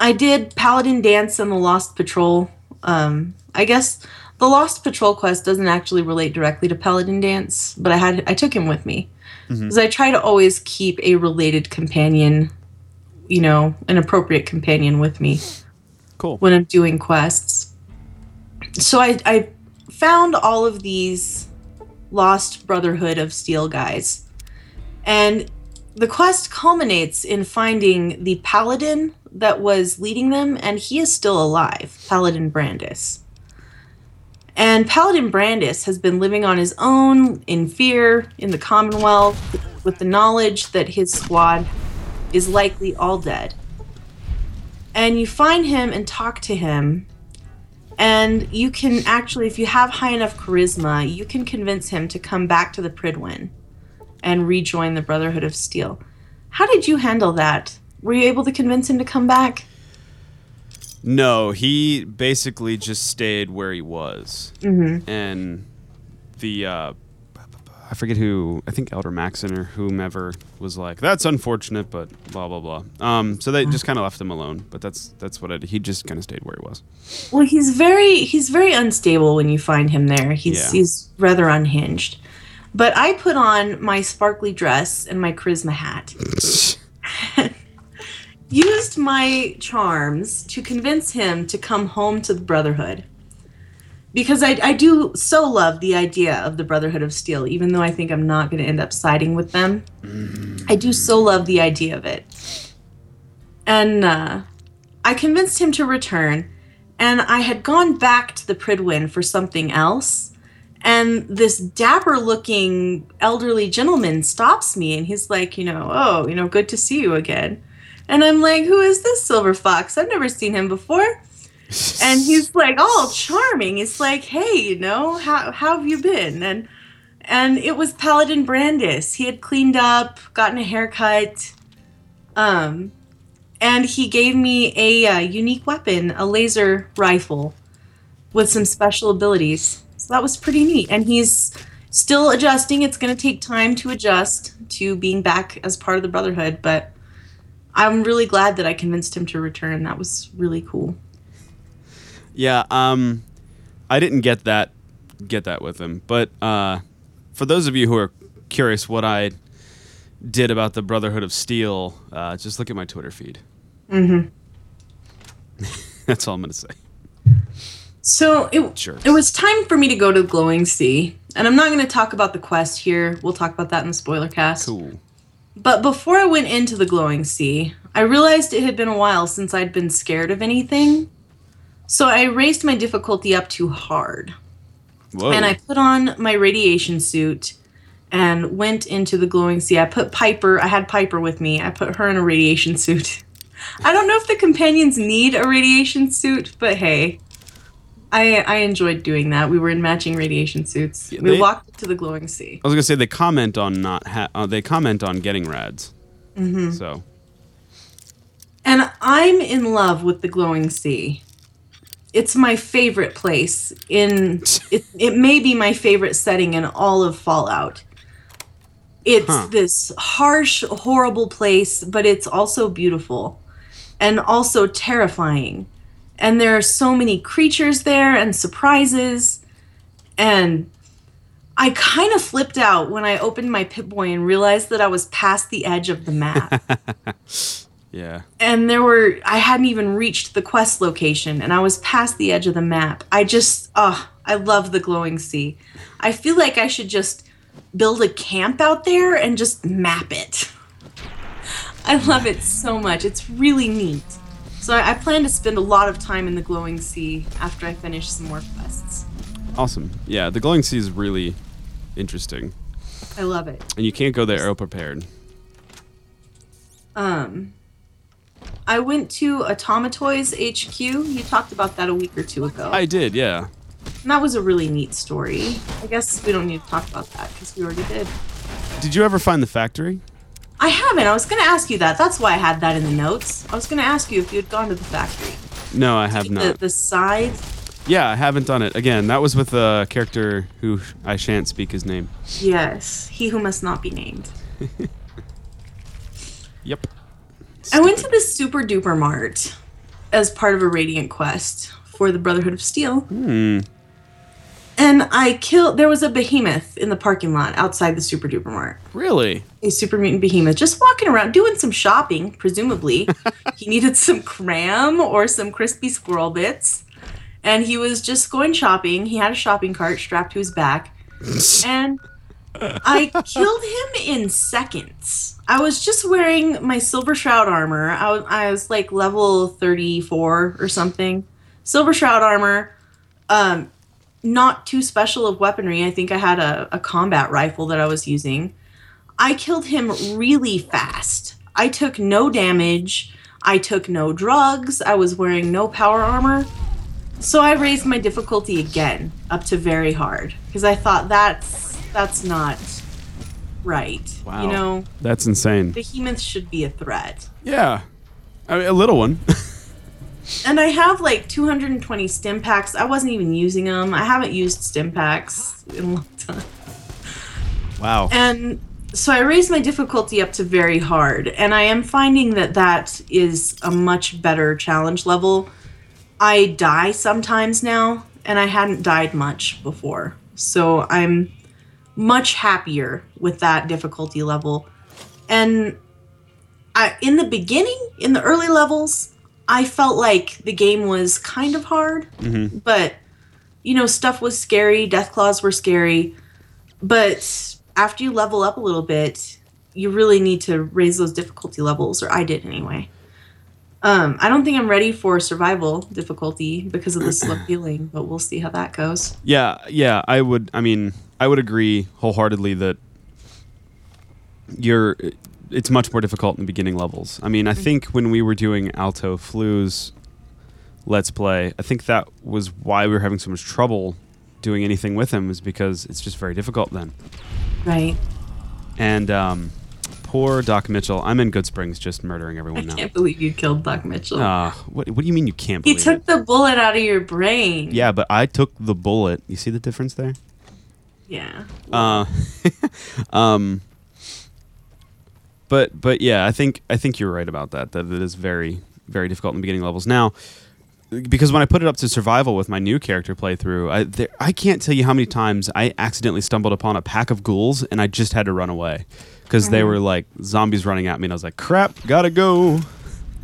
I did Paladin Danse and the Lost Patrol. Um, I guess the Lost Patrol quest doesn't actually relate directly to Paladin Danse, but I had I took him with me mm-hmm. because I try to always keep a related companion, you know, an appropriate companion with me Cool. when I'm doing quests. So I, I found all of these Lost Brotherhood of Steel guys. And the quest culminates in finding the paladin that was leading them, and he is still alive, Paladin Brandis. And Paladin Brandis has been living on his own in fear in the Commonwealth with the knowledge that his squad is likely all dead. And you find him and talk to him. And you can actually, if you have high enough charisma, you can convince him to come back to the Pridwen and rejoin the Brotherhood of Steel. How did you handle that? Were you able to convince him to come back? No, he basically just stayed where he was, mm-hmm. and the uh, I forget who I think Elder Maxon or whomever was like that's unfortunate, but blah blah blah. Um, so they just kind of left him alone. But that's that's what I did. He just kind of stayed where he was. Well, he's very he's very unstable when you find him there. He's Yeah. he's rather unhinged. But I put on my sparkly dress and my charisma hat. used my charms to convince him to come home to the Brotherhood. Because I, I do so love the idea of the Brotherhood of Steel, even though I think I'm not going to end up siding with them. I do so love the idea of it. And uh, I convinced him to return, and I had gone back to the Prydwen for something else. And this dapper looking elderly gentleman stops me and he's like, you know, oh, you know, good to see you again. And I'm like, who is this silver fox? I've never seen him before. And he's like, all charming. He's like, hey, you know, how, how have you been? And and it was Paladin Brandis. He had cleaned up, gotten a haircut, um, and he gave me a uh, unique weapon, a laser rifle, with some special abilities. So that was pretty neat. And he's still adjusting. It's going to take time to adjust to being back as part of the Brotherhood, but I'm really glad that I convinced him to return. That was really cool. Yeah, um, I didn't get that get that with him, but uh, for those of you who are curious, what I did about the Brotherhood of Steel, uh, just look at my Twitter feed. Mm-hmm. That's all I'm gonna say. So it, Sure. it was time for me to go to Glowing Sea. And I'm not going to talk about the quest here. We'll talk about that in the spoiler cast. Cool. But before I went into the Glowing Sea, I realized it had been a while since I'd been scared of anything. So I raised my difficulty up to hard. Whoa. And I put on my radiation suit and went into the glowing sea. I put Piper, I had Piper with me. I put her in a radiation suit. I don't know if the companions need a radiation suit, but hey. I I enjoyed doing that. We were in matching radiation suits. Yeah, we they- walked to the glowing sea. I was gonna say they comment on not ha- uh, they comment on getting rads. Mm-hmm. So And I'm in love with the glowing sea. It's my favorite place in it, it may be my favorite setting in all of Fallout. It's Huh. this harsh, horrible place, but it's also beautiful and also terrifying. And there are so many creatures there and surprises. And I kind of flipped out when I opened my Pip Boy and realized that I was past the edge of the map. yeah, and there were I hadn't even reached the quest location and I was past the edge of the map. I just oh, I love the glowing sea. I feel like I should just build a camp out there and just map it. I love it so much. It's really neat. So I I plan to spend a lot of time in the glowing sea after I finish some more quests. awesome. Yeah, the glowing sea is really interesting, I love it. and you can't go there ill prepared. Um I went to Automatoys HQ. You talked about that a week or two ago. I did, yeah. And that was a really neat story. I guess we don't need to talk about that because we already did. Did you ever find the factory? I haven't. I was going to ask you that. That's why I had that in the notes. I was going to ask you if you had gone to the factory. No, I have not. the scythe. Yeah, I haven't done it. Again, that was with a character who I shan't speak his name. Yes, he who must not be named. Yep. I went to the Super Duper Mart as part of a Radiant quest for the Brotherhood of Steel. Hmm. And I killed. There was a behemoth in the parking lot outside the Super Duper Mart. Really? a super mutant behemoth just walking around doing some shopping presumably he needed some cram or some crispy squirrel bits and he was just going shopping he had a shopping cart strapped to his back and i killed him in seconds i was just wearing my silver shroud armor i was, I was like level 34 or something silver shroud armor um not too special of weaponry i think i had a, a combat rifle that i was using I killed him really fast. I took no damage. I took no drugs. I was wearing no power armor. So I raised my difficulty again up to very hard because I thought that's that's not right. Wow. You know, That's insane. behemoths should be a threat. Yeah. I mean, a little one. And I have like 220 stim packs. I wasn't even using them. I haven't used stim packs in a long time. wow. And so I raised my difficulty up to very hard, and I am finding that that is a much better challenge level. I die sometimes now, and I hadn't died much before. So I'm much happier with that difficulty level. And I, in the beginning, in the early levels, I felt like the game was kind of hard, but you know, stuff was scary, death claws were scary. But after you level up a little bit, you really need to raise those difficulty levels, or I did anyway. Um, I don't think I'm ready for survival difficulty because of the slow healing, but we'll see how that goes. Yeah, yeah, I would. I mean, I would agree wholeheartedly that you're. It's much more difficult in the beginning levels. I mean, I think when we were doing Alto Flu's Let's Play, I think that was why we were having so much trouble doing anything with him, is because it's just very difficult then. Right. And um, poor Doc Mitchell. I'm in Goodsprings, just murdering everyone now. I can't believe you killed Doc Mitchell. Ah, what, what do you mean you can't he believe took it? the bullet out of your brain. Yeah, but I took the bullet. You see the difference there? Yeah. Uh, um, but but yeah, I think I think you're right about that. That it is very very difficult in the beginning levels. Now, because when I put it up to survival with my new character playthrough, I there, I can't tell you how many times I accidentally stumbled upon a pack of ghouls and I just had to run away because they were like zombies running at me, and I was like, "Crap, gotta go."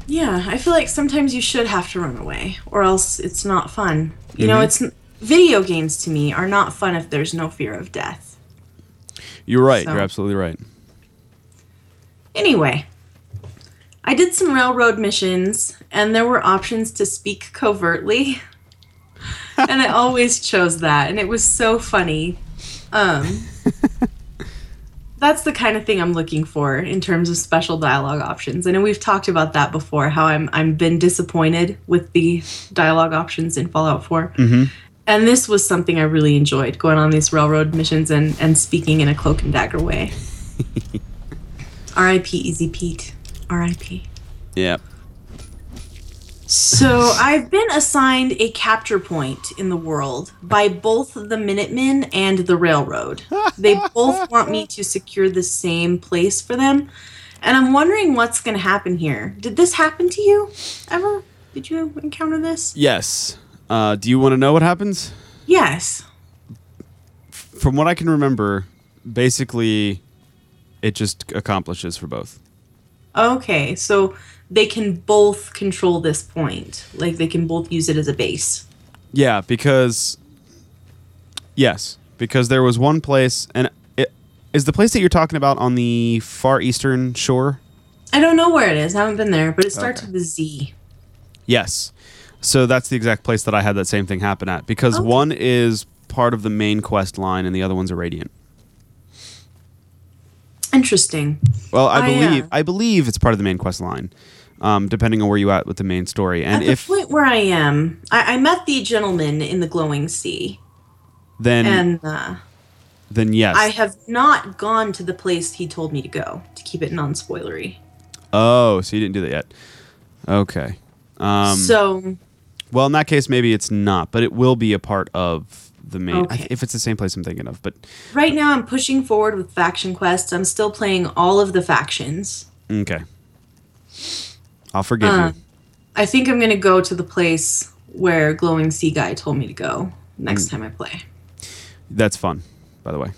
Yeah, I feel like sometimes you should have to run away, or else it's not fun. You know, Mhm. it's video games to me are not fun if there's no fear of death. You're right. So- You're absolutely right. Anyway, I did some railroad missions, and there were options to speak covertly, and I always chose that, and it was so funny. Um, that's the kind of thing I'm looking for in terms of special dialogue options. I know we've talked about that before. How I'm I'm been disappointed with the dialogue options in Fallout 4. Mm-hmm. And this was something I really enjoyed going on these railroad missions and, and speaking in a cloak and dagger way. R.I.P. Easy Pete. R.I.P. Yeah. So I've been assigned a capture point in the world by both the Minutemen and the Railroad. They both want me to secure the same place for them. And I'm wondering what's going to happen here. Did this happen to you ever? Did you encounter this? Yes. Uh, do you want to know what happens? Yes. From what I can remember, basically, it just accomplishes for both. Okay, so they can both control this point. Like they can both use it as a base. Yeah, because yes, because there was one place, and it is the place that you're talking about on the far eastern shore. I don't know where it is. I haven't been there, but it starts Okay. with a Z. Yes, so that's the exact place that I had that same thing happen at. Because Okay. one is part of the main quest line, and the other one's a radiant. Interesting. Well, I I, uh, believe I believe it's part of the main quest line, um, depending on where you at with the main story. And At if the point where I am, I, I met the gentleman in the glowing sea, then and uh, then yes. I have not gone to the place he told me to go to keep it non-spoilery. oh, so you didn't do that yet? Okay. Um, so Well, in that case, maybe it's not, but it will be a part of the main. I Okay. if it's the same place I'm thinking of, but right now, I'm pushing forward with faction quests. I'm still playing all of the factions. okay. I'll forgive Uh, you. I think I'm gonna go to the place where glowing sea guy told me to go Mm. next time I play. That's fun, by the way.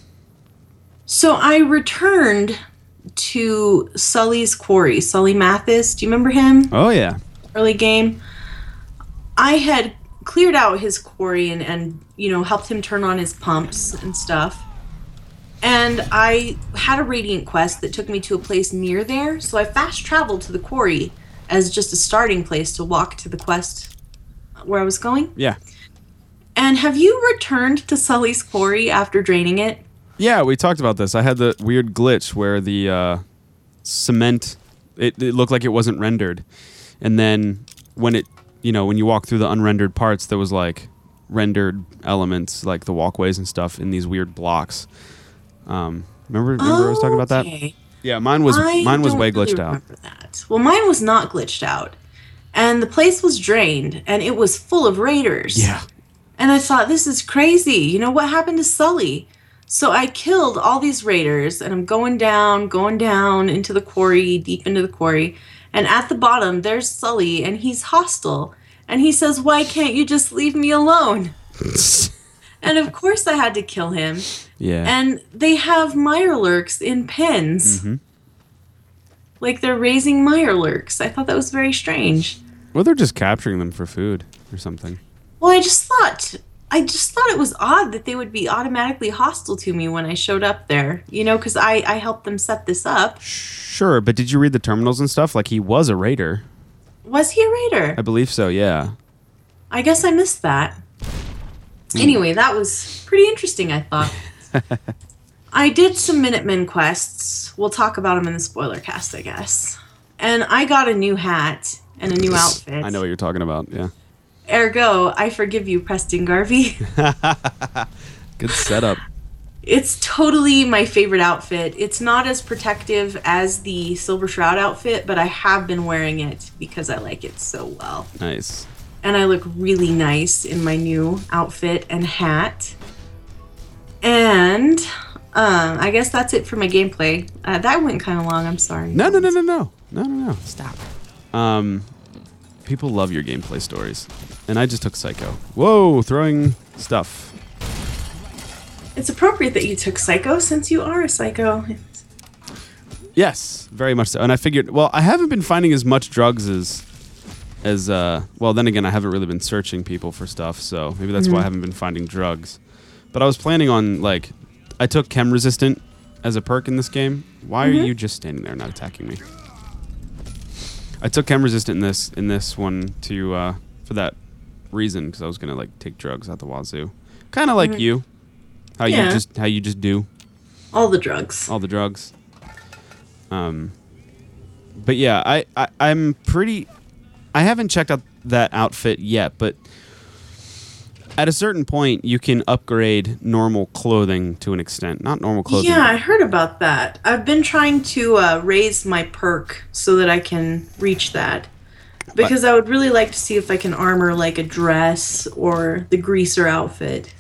So I returned to Sully's quarry. Sully Mathis, do you remember him? Oh yeah. Early game. I had cleared out his quarry and, and you know helped him turn on his pumps and stuff. And I had a radiant quest that took me to a place near there, so I fast traveled to the quarry as just a starting place to walk to the quest where I was going. Yeah. And have you returned to Sully's quarry after draining it? Yeah, we talked about this. I had the weird glitch where the uh, cement it, it looked like it wasn't rendered, and then when it you know when you walk through the unrendered parts, there was like rendered elements like the walkways and stuff in these weird blocks. Um, remember, remember I was talking about that? Okay. Yeah, mine was I mine was way really glitched out. That. Well, mine was not glitched out, and the place was drained, and it was full of raiders. Yeah. And I thought, this is crazy. You know what happened to Sully? So I killed all these raiders, and I'm going down, going down into the quarry, deep into the quarry. And at the bottom, there's Sully, and he's hostile. And he says, Why can't you just leave me alone? And of course, I had to kill him. yeah. And they have Mirelurks in pens. Mhm. Like they're raising Mirelurks. I thought that was very strange. well, they're just capturing them for food or something. Well, I just thought I just thought it was odd that they would be automatically hostile to me when I showed up there. You know, because I I helped them set this up. Sure, but did you read the terminals and stuff? Like he was a raider. Was he a raider? I believe so. Yeah. I guess I missed that. Hmm. Anyway, that was pretty interesting. I thought. I did some Minutemen quests. We'll talk about them in the spoiler cast, I guess. And I got a new hat and a new outfit. I know what you're talking about. Yeah. Ergo, I forgive you, Preston Garvey. Good setup. It's totally my favorite outfit. It's not as protective as the Silver Shroud outfit, but I have been wearing it because I like it so well. Nice. And I look really nice in my new outfit and hat. And um, I guess that's it for my gameplay. Uh, that went kind of long. I'm sorry. No, no, no, no, no, no, no, no. Stop. Um, people love your gameplay stories, and I just took Psycho. Whoa, throwing stuff. It's appropriate that you took Psycho since you are a psycho. Yes, very much so. And I figured, well, I haven't been finding as much drugs as, as uh, well. Then again, I haven't really been searching people for stuff, so maybe that's why I haven't been finding drugs. But I was planning on like, I took chem resistant as a perk in this game. Why are you just standing there not attacking me? I took chem resistant in this in this one to uh, for that reason because I was gonna like take drugs out the wazoo, kind of like you, how you just how you just do All the drugs. all the drugs. Um, but yeah, I, I I'm pretty. I haven't checked out that outfit yet, but at a certain point, you can upgrade normal clothing to an extent. Not normal clothing. Yeah, I heard about that. I've been trying to uh, raise my perk so that I can reach that. Because I would really like to see if I can armor like a dress or the greaser outfit.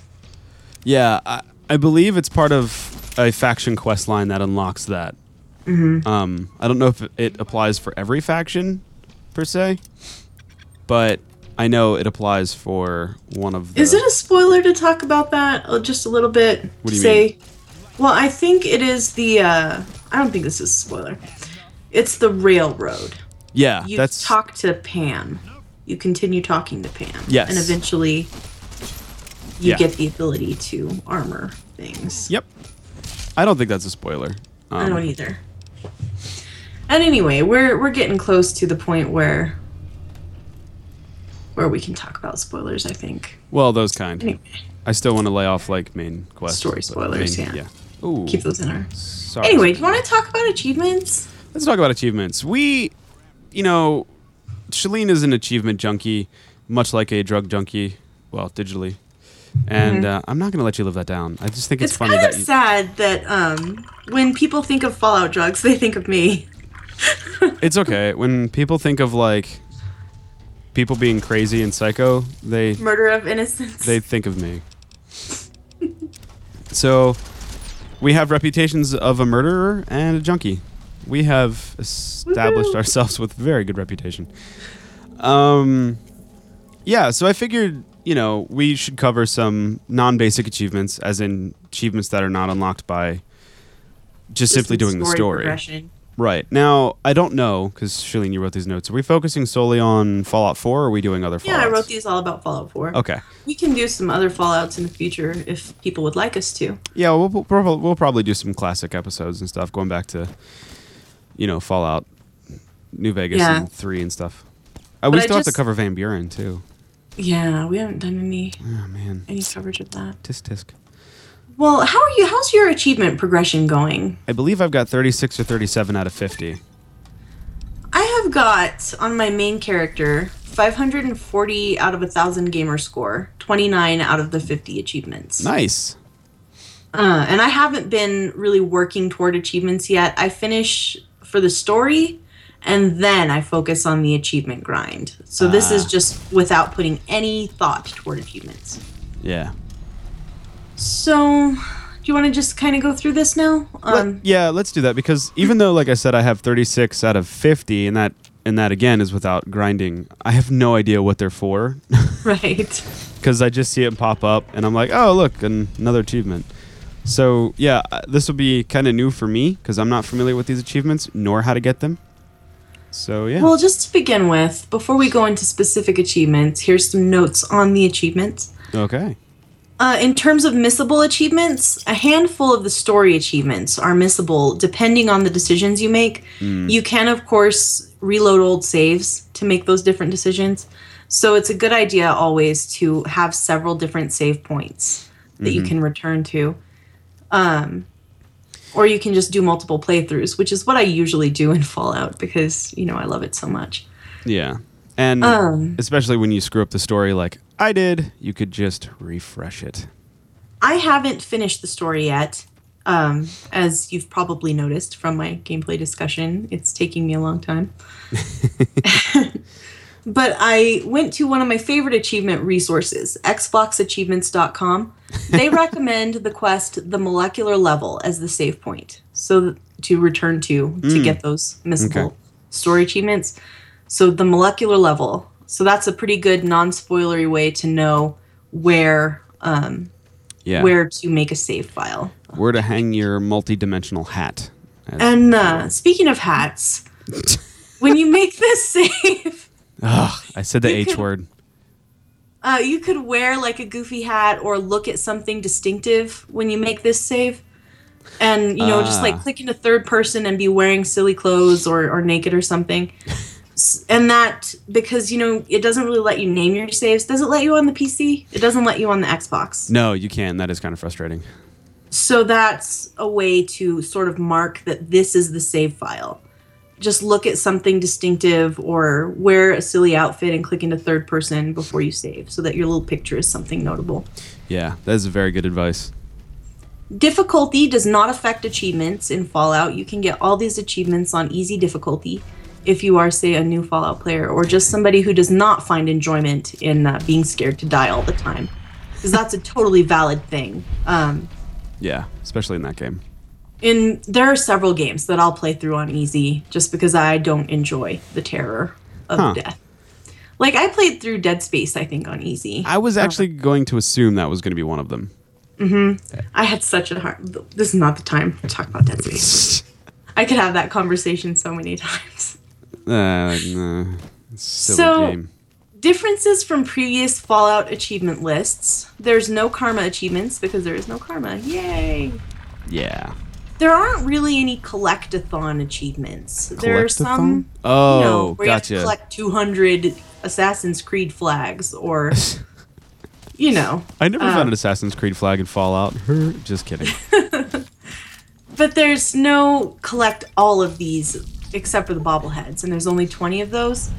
Yeah, I, I believe it's part of a faction quest line that unlocks that. Mm-hmm. Um, I don't know if it applies for every faction per se, but I know it applies for one of the. Is it a spoiler to talk about that uh, just a little bit? What do you Say, mean? Well, I think it is the. Uh, I don't think this is a spoiler. It's the railroad. yeah, You that's talk to Pam. You continue talking to Pam. Yes. And eventually, you Yeah. get the ability to armor things. Yep. I don't think that's a spoiler. Um, I don't either. And anyway, we're we're getting close to the point where where we can talk about spoilers. I think. Well, those kind. Anyway, I still want to lay off like main quest. Story spoilers, main- yeah. Ooh. keep those in our. Sorry. Anyway, do you want to talk about achievements? let's talk about achievements. We, you know, Shalene is an achievement junkie, much like a drug junkie. Well, digitally. And uh, I'm not going to let you live that down. I just think it's, Mm-hmm. It's funny kind of that you. sad that um, when people think of Fallout drugs, they think of me. It's okay when people think of like people being crazy and psycho. They Murder of innocence. they think of me. so, we have reputations of a murderer and a junkie. We have established Woohoo. ourselves with very good reputation. Um, yeah. So I figured, you know, we should cover some non-basic achievements, as in achievements that are not unlocked by just, Just simply doing the story. Right. Now, I don't know, because Shalene, you wrote these notes. Are we focusing solely on Fallout 4 or are we doing other Fallouts? Yeah, I wrote these all about Fallout 4. Okay. We can do some other Fallouts in the future if people would like us to. Yeah, we'll, we'll, probably, we'll probably do some classic episodes and stuff, going back to, you know, Fallout, New Vegas, Yeah. and 3 and stuff. Uh, we But I still have to cover Van Buren, too. Yeah, we haven't done any Oh, man. any coverage of that. Tisk tisk. Well, how are you? How's your achievement progression going? I believe I've got 36 or 37 out of 50. I have got on my main character 540 out of a thousand gamer score, 29 out of the 50 achievements. Nice. Uh, and I haven't been really working toward achievements yet. I finish for the story, and then I focus on the achievement grind. So this is Ah. just without putting any thought toward achievements. Yeah. So, do you want to just kind of go through this now? Let- Um, yeah, let's do that because even though, like I said, I have 36 out of 50, and that and that again is without grinding. I have no idea what they're for right. because I just see it pop up, and I'm like, oh look, an- another achievement. So yeah, uh, this will be kind of new for me because I'm not familiar with these achievements nor how to get them. So yeah. Well, just to begin with, before we go into specific achievements, here's some notes on the achievements. okay. Uh, in terms of missable achievements, a handful of the story achievements are missable depending on the decisions you make. You can, of course, reload old saves to make those different decisions. So it's a good idea always to have several different save points that you can return to. Um, or you can just do multiple playthroughs, which is what I usually do in Fallout because, you know, I love it so much. Yeah. And Um. especially when you screw up the story like I did, you could just refresh it. I haven't finished the story yet. Um, as you've probably noticed from my gameplay discussion, it's taking me a long time. but I went to one of my favorite achievement resources, xboxachievements.com. They recommend the quest the molecular level as the save point. So to return to to get those missable Okay. story achievements. So the molecular level. So that's a pretty good non-spoilery way to know where um, Yeah. where to make a save file. Where to hang your multi-dimensional hat. And uh, speaking of hats, when you make this save, Ugh, I said the you H could- word. uh, you could wear like a goofy hat or look at something distinctive when you make this save. And, you know, just like Ah. click into third person and be wearing silly clothes or, or naked or something. And that, because, you know, it doesn't really let you name your saves. Does it let you on the PC? It doesn't let you on the Xbox. No, you can. That is kind of frustrating. So that's a way to sort of mark that this is the save file. Just look at something distinctive or wear a silly outfit and click into third person before you save so that your little picture is something notable. Yeah, that is very good advice. Difficulty does not affect achievements in Fallout. You can get all these achievements on easy difficulty if you are, say, a new Fallout player or just somebody who does not find enjoyment in uh, being scared to die all the time. Because that's a totally valid thing. Um, Yeah, especially in that game. In there are several games that I'll play through on easy just because I don't enjoy the terror of Huh. death. Like I played through Dead Space, I think, on easy. I was actually going to assume that was going to be one of them. Mm-hmm. I had such a hard. This is not the time to talk about Dead Space. I could have that conversation so many times. Uh, silly So- game. Differences from previous Fallout achievement lists. There's no karma achievements because there is no karma. Yay! Yeah. There aren't really any collectathon achievements. There are some Oh, you know, where you have to collect 200 Assassin's Creed flags or, you know. I never uh, found an Assassin's Creed flag in Fallout. Just kidding. But there's no collect all of these except for the bobbleheads, and there's only 20 of those.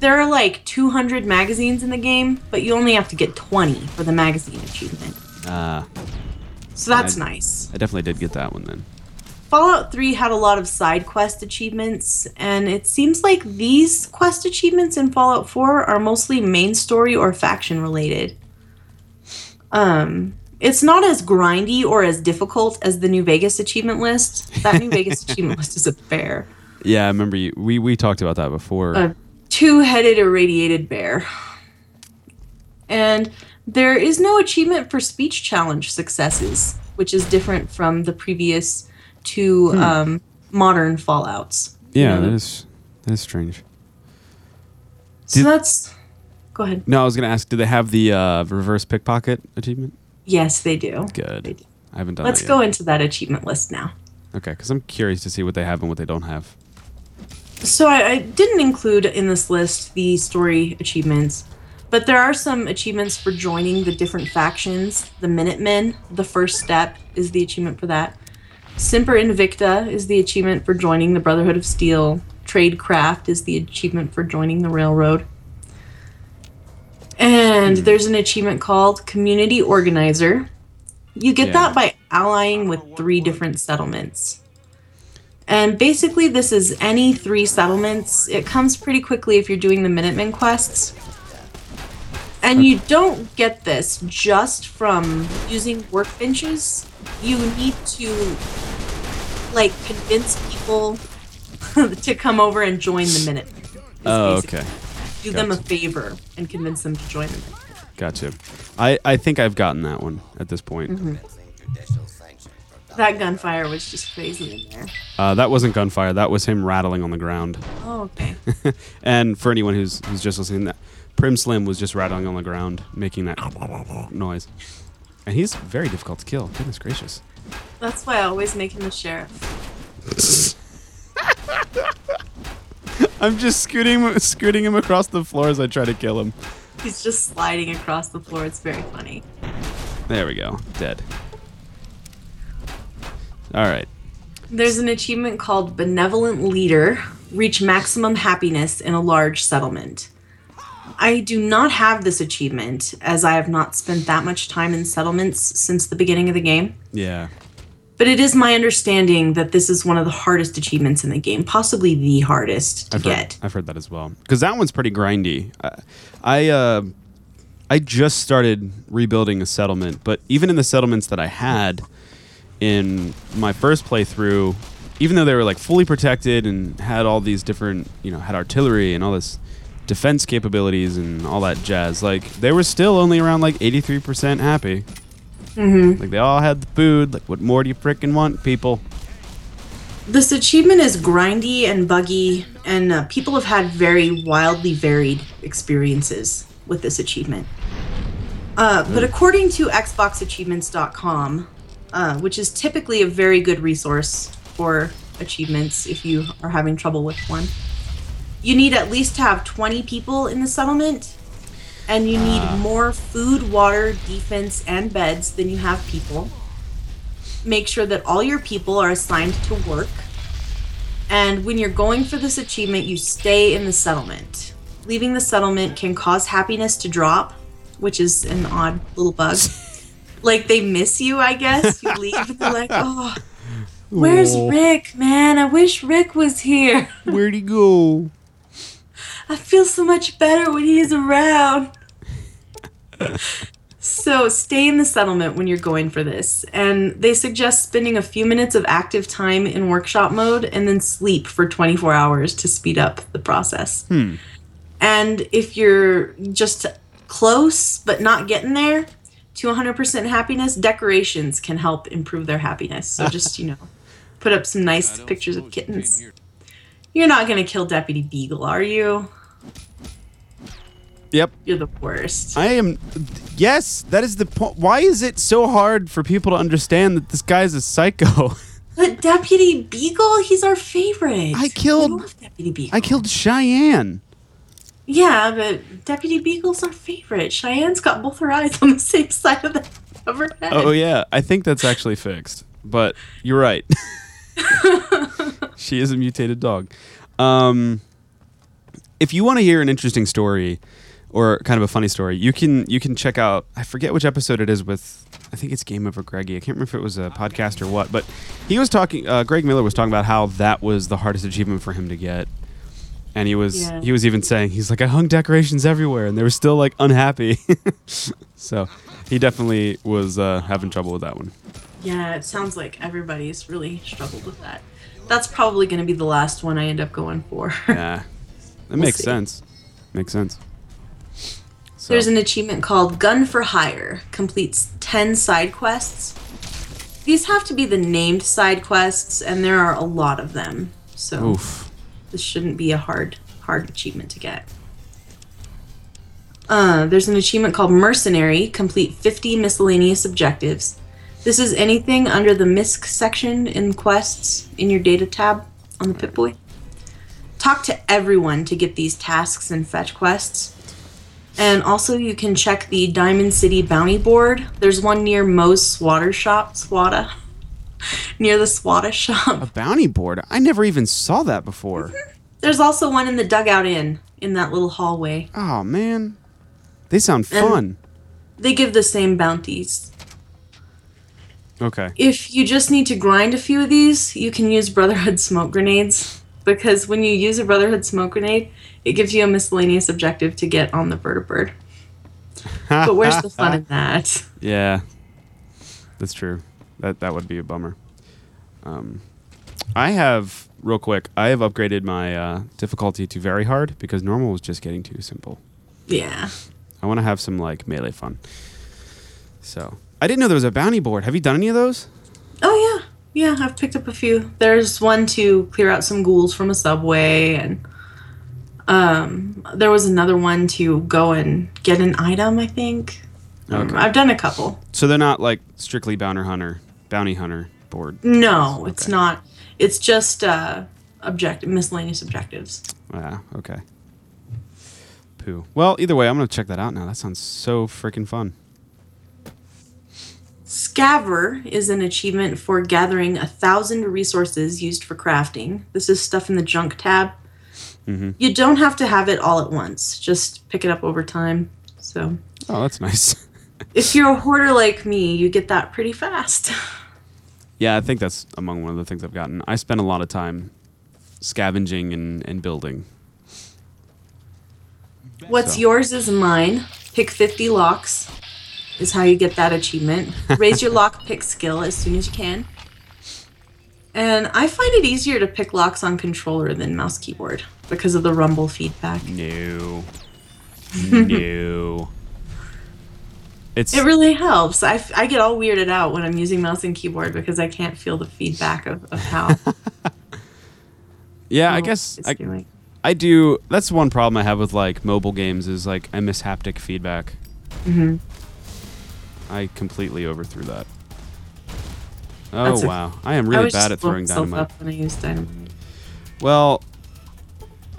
There are like 200 magazines in the game, but you only have to get 20 for the magazine achievement. Uh, So that's I- nice. I definitely did get that one then. Fallout 3 had a lot of side quest achievements, and it seems like these quest achievements in Fallout 4 are mostly main story or faction related. Um, it's not as grindy or as difficult as the New Vegas achievement list. That New Vegas achievement list is a bear. Yeah, I remember you. We we talked about that before. A two headed irradiated bear. And there is no achievement for speech challenge successes, which is different from the previous two um, modern Fallouts. yeah, know, that is that is strange. So Did- that's. Go ahead. No, I was gonna ask. Do they have the uh, reverse pickpocket achievement? Yes, they do. Good. They do. I haven't done it. Let's go into that achievement list now. Okay, because I'm curious to see what they have and what they don't have. So I, I didn't include in this list the story achievements, But there are some achievements for joining the different factions. The Minutemen, the first step, is the achievement for that. Semper Invicta is the achievement for joining the Brotherhood of Steel. Tradecraft is the achievement for joining the Railroad. And hmm. there's an achievement called Community Organizer. You get Yeah. that by allying with three different settlements. And basically, this is any three settlements. It comes pretty quickly if you're doing the Minutemen quests. And you don't get this just from using workbenches. You need to, like, convince people to come over and join the minute. Oh, okay. Do them a favor and convince them to join the Minutemen. Gotcha. I, I think I've gotten that one at this point. Mm-hmm. That gunfire was just crazy in there. Uh, that wasn't gunfire. That was him rattling on the ground. Oh, okay. and for anyone who's who's just listening, that Primm Slim was just rattling on the ground, making that noise. And he's very difficult to kill. Goodness gracious. That's why I always make him the sheriff. I'm just scooting scooting him across the floor as I try to kill him. He's just sliding across the floor. It's very funny. There we go. Dead. All right. There's an achievement called Benevolent Leader Reach Maximum Happiness in a Large Settlement. I do not have this achievement as I have not spent that much time in settlements since the beginning of the game. Yeah. But it is my understanding that this is one of the hardest achievements in the game, possibly the hardest to I've get. Heard, I've heard that as well. Because that one's pretty grindy. I, I uh, I just started rebuilding a settlement, but even in the settlements that I had in my first playthrough, even though they were like fully protected and had all these different, you know, had artillery and all this defense capabilities and all that jazz, like they were still only around like 83% happy. Mm-hmm. Like they all had the food. Like, what more do you frickin' want, people? This achievement is grindy and buggy, and uh, people have had very wildly varied experiences with this achievement. Uh, but according to XboxAchievements.com, uh, which is typically a very good resource for achievements if you are having trouble with one, you need at least to have 20 people in the settlement, and you need ah. more food, water, defense, and beds than you have people make sure that all your people are assigned to work. And when you're going for this achievement, you stay in the settlement. Leaving the settlement can cause happiness to drop, which is an odd little bug. like they miss you, I guess. You leave and they're like, oh, where's Rick, man? I wish Rick was here. Where'd he go? I feel so much better when he's around. so stay in the settlement when you're going for this. And they suggest spending a few minutes of active time in workshop mode and then sleep for 24 hours to speed up the process. Hmm. And if you're just close but not getting there to 100% happiness, decorations can help improve their happiness. So just, you know, put up some nice pictures of kittens. You're not going to kill Deputy Beagle, are you? Yep. You're the worst. I am. Yes, that is the point. Why is it so hard for people to understand that this guy's a psycho? But Deputy Beagle, he's our favorite. I killed- love Deputy Beagle. I killed Cheyenne. Yeah, but Deputy Beagle's our favorite. Cheyenne's got both her eyes on the same side of the of her head. Oh yeah, I think that's actually fixed. But you're right. she is a mutated dog. Um, if you want to hear an interesting story or kind of a funny story, you can you can check out. I forget which episode it is with. I think it's Game Over Greggy. I can't remember if it was a podcast or what, but he was talking. Uh, Greg Miller was talking about how that was the hardest achievement for him to get. And he was Yeah. he was even saying he's like I hung decorations everywhere and they were still like unhappy. so he definitely was uh, having trouble with that one. Yeah, it sounds like everybody's really struggled with that. That's probably going to be the last one I end up going for. Yeah, that makes see. sense. Makes sense. So, There's an achievement called Gun for Hire, completes 10 side quests. These have to be the named side quests, and there are a lot of them. So oof. this shouldn't be a hard, hard achievement to get. Uh, there's an achievement called Mercenary, complete 50 miscellaneous objectives. This is anything under the MISC section in quests in your data tab on the Pip-Boy. Talk to everyone to get these tasks and fetch quests. And also, you can check the Diamond City Bounty Board. There's one near Moe's Swatter Shop, Swata, near the Swata shop. A bounty board. I never even saw that before. Mm-hmm. There's also one in the Dugout Inn in that little hallway. Oh man, they sound And- fun. They give the same bounties. Okay. If you just need to grind a few of these, you can use Brotherhood smoke grenades. Because when you use a Brotherhood smoke grenade, it gives you a miscellaneous objective to get on the vertibird. But where's the fun in that? Yeah, that's true. That that would be a bummer. Um, I have real quick. I have upgraded my uh, difficulty to very hard because normal was just getting too simple. Yeah. I want to have some like melee fun. So I didn't know there was a bounty board. Have you done any of those? Oh yeah, yeah. I've picked up a few. There's one to clear out some ghouls from a subway, and um, there was another one to go and get an item. I think. Um, Okay. I've done a couple. So they're not like strictly bounty hunter, bounty hunter board. No, it's not. It's just uh, objective miscellaneous objectives. Ah, okay. Poo. Well, either way, I'm gonna check that out now. That sounds so freaking fun. Scavver is an achievement for gathering a thousand resources used for crafting. This is stuff in the junk tab. Mhm. You don't have to have it all at once. Just pick it up over time. So Oh, that's nice. if you're a hoarder like me, you get that pretty fast. yeah, I think that's among one of the things I've gotten. I spend a lot of time scavenging and, and building. What's So. yours is mine. Pick 50 locks is how you get that achievement. Raise your lock pick skill as soon as you can. And I find it easier to pick locks on controller than mouse keyboard because of the rumble feedback. No. no. It's It really helps. I, I get all weirded out when I'm using mouse and keyboard because I can't feel the feedback of, of how yeah. I guess I, doing. I do. That's one problem I have with like mobile games is like I miss haptic feedback. Mm-hmm. I completely overthrew that. Oh That's wow, I am really bad at throwing dynamite. up when I use dynamite. Well,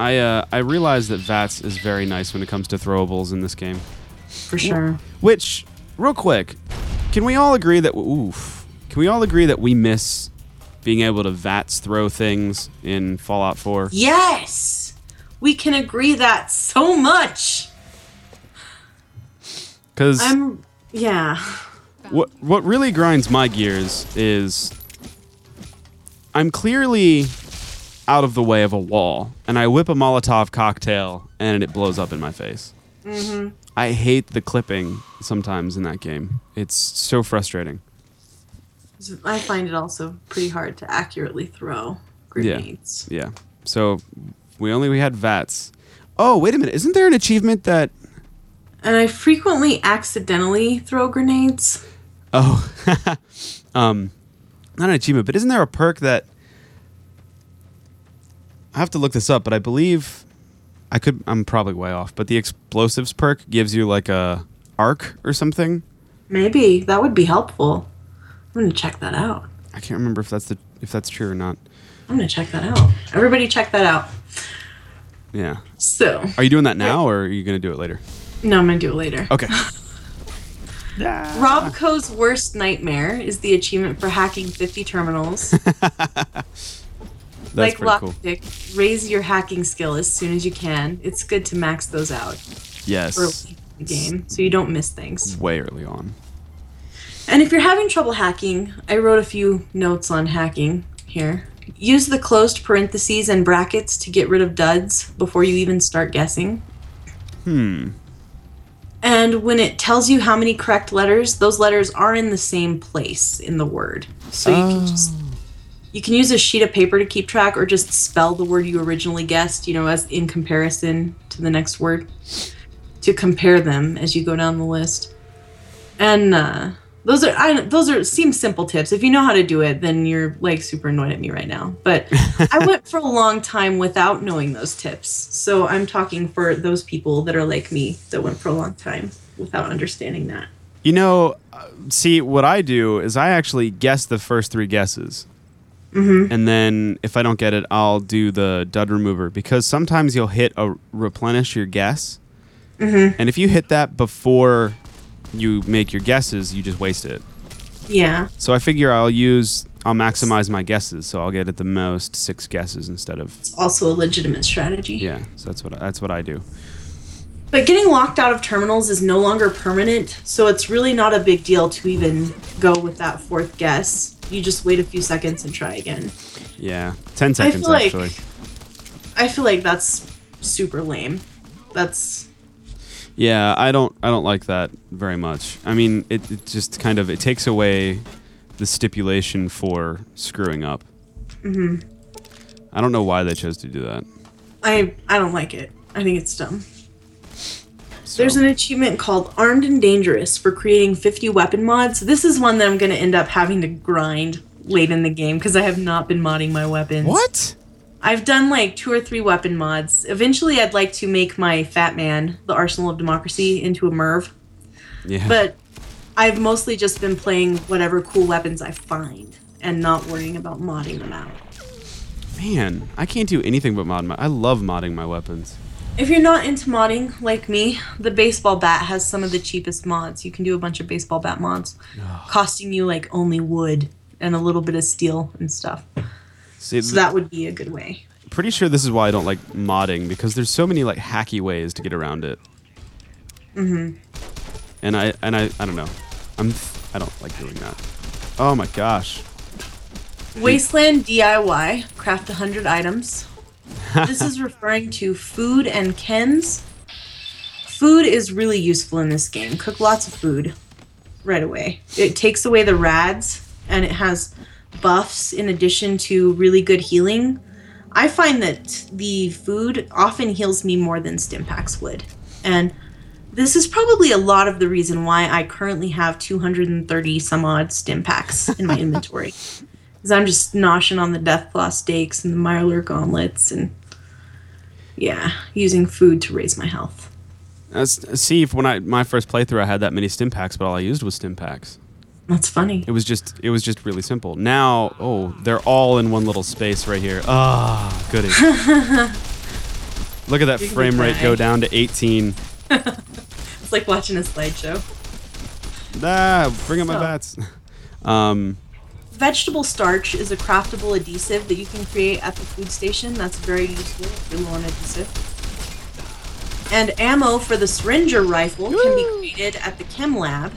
I uh, I realize that VATS is very nice when it comes to throwables in this game. For sure. Which, real quick, can we all agree that oof? Can we all agree that we miss being able to VATS throw things in Fallout 4? Yes! We can agree that so much. Because I'm yeah. what what really grinds my gears is I'm clearly out of the way of a wall, and I whip a Molotov cocktail, and it blows up in my face. Mm-hmm. I hate the clipping sometimes in that game. It's so frustrating. I find it also pretty hard to accurately throw Yeah. grenades. Yeah. So we only we had VATS. Oh wait a minute! Isn't there an achievement that? And I frequently accidentally throw grenades. Oh, um, not an achievement, but isn't there a perk that? I have to look this up, but I believe I could. I'm probably way off, but the explosives perk gives you like a arc or something. Maybe that would be helpful. I'm gonna check that out. I can't remember if that's the if that's true or not. I'm gonna check that out. Everybody check that out. Yeah. So Are you doing that now, or are you gonna do it later? no, I'm gonna do it later. Okay. Robco's worst nightmare is the achievement for hacking 50 terminals. That's like pretty cool. lockpick, raise your hacking skill as soon as you can. It's good to max those out Yes. early in the game so you don't miss things. Way early on. And if you're having trouble hacking, I wrote a few notes on hacking here. Use the closed parentheses and brackets to get rid of duds before you even start guessing. Hmm. And when it tells you how many correct letters, those letters are in the same place in the word. So you can just you can use a sheet of paper to keep track or just spell the word you originally guessed, you know, as in comparison to the next word to compare them as you go down the list. And uh those are I, those are seem simple tips. If you know how to do it, then you're like super annoyed at me right now. But I went for a long time without knowing those tips. So I'm talking for those people that are like me that went for a long time without understanding that. You know, uh, see, what I do is I actually guess the first three guesses. Mm-hmm. And then if I don't get it, I'll do the dud remover because sometimes you'll hit a replenish your guess And if you hit that before you make your guesses, you just waste it. Yeah. So I figure I'll use I'll maximize my guesses, so I'll get at the most six guesses instead of It's also a legitimate strategy. yeah. So that's what that's what I do. But getting locked out of terminals is no longer permanent, so it's really not a big deal to even go with that fourth guess. You just wait a few seconds and try again. Yeah, ten seconds I feel like actually. I feel like that's super lame. That's Yeah, I don't I don't like that very much. I mean, it, it just kind of it takes away the stipulation for screwing up. Mm-hmm. I don't know why they chose to do that. I I don't like it. I think it's dumb. So- There's an achievement called Armed and Dangerous for creating 50 weapon mods. This is one that I'm going to end up having to grind late in the game because I have not been modding my weapons. what? I've done like two or three weapon mods. Eventually, I'd like to make my Fat Man, the Arsenal of Democracy, into a Merv. Yeah, But I've mostly just been playing whatever cool weapons I find and not worrying about modding them out. man, I can't do anything but mod. My, I love modding my weapons. If you're not into modding like me, the baseball bat has some of the cheapest mods. You can do a bunch of baseball bat mods, costing you like only wood and a little bit of steel and stuff. See, So that would be a good way. pretty sure this is why I don't like modding because there's so many like hacky ways to get around it. Mm-hmm. And I and I I don't know. I'm I don't like doing that. Oh my gosh. Wasteland DIY, craft 100 items. This is referring to food and chems. Food is really useful in this game. Cook lots of food right away. It takes away the rads and it has buffs in addition to really good healing. I find that the food often heals me more than Stimpaks would. And this is probably a lot of the reason why I currently have 230 some odd Stimpaks in my inventory. Because I'm just noshing on the death Deathclaw steaks and the Myler gauntlets and, yeah, using food to raise my health. That's, see, if when I my first playthrough, I had that many stim packs, but all I used was stim packs. That's funny. It was just it was just really simple. Now, oh, they're all in one little space right here. Ah, goody. Look at that You're frame rate go down to 18. It's like watching a slideshow. Ah, bring up my So- VATS. Um, Vegetable starch is a craftable adhesive that you can create at the food station. That's very useful if you're low on adhesive. And ammo for the syringer rifle can be created at the chem lab.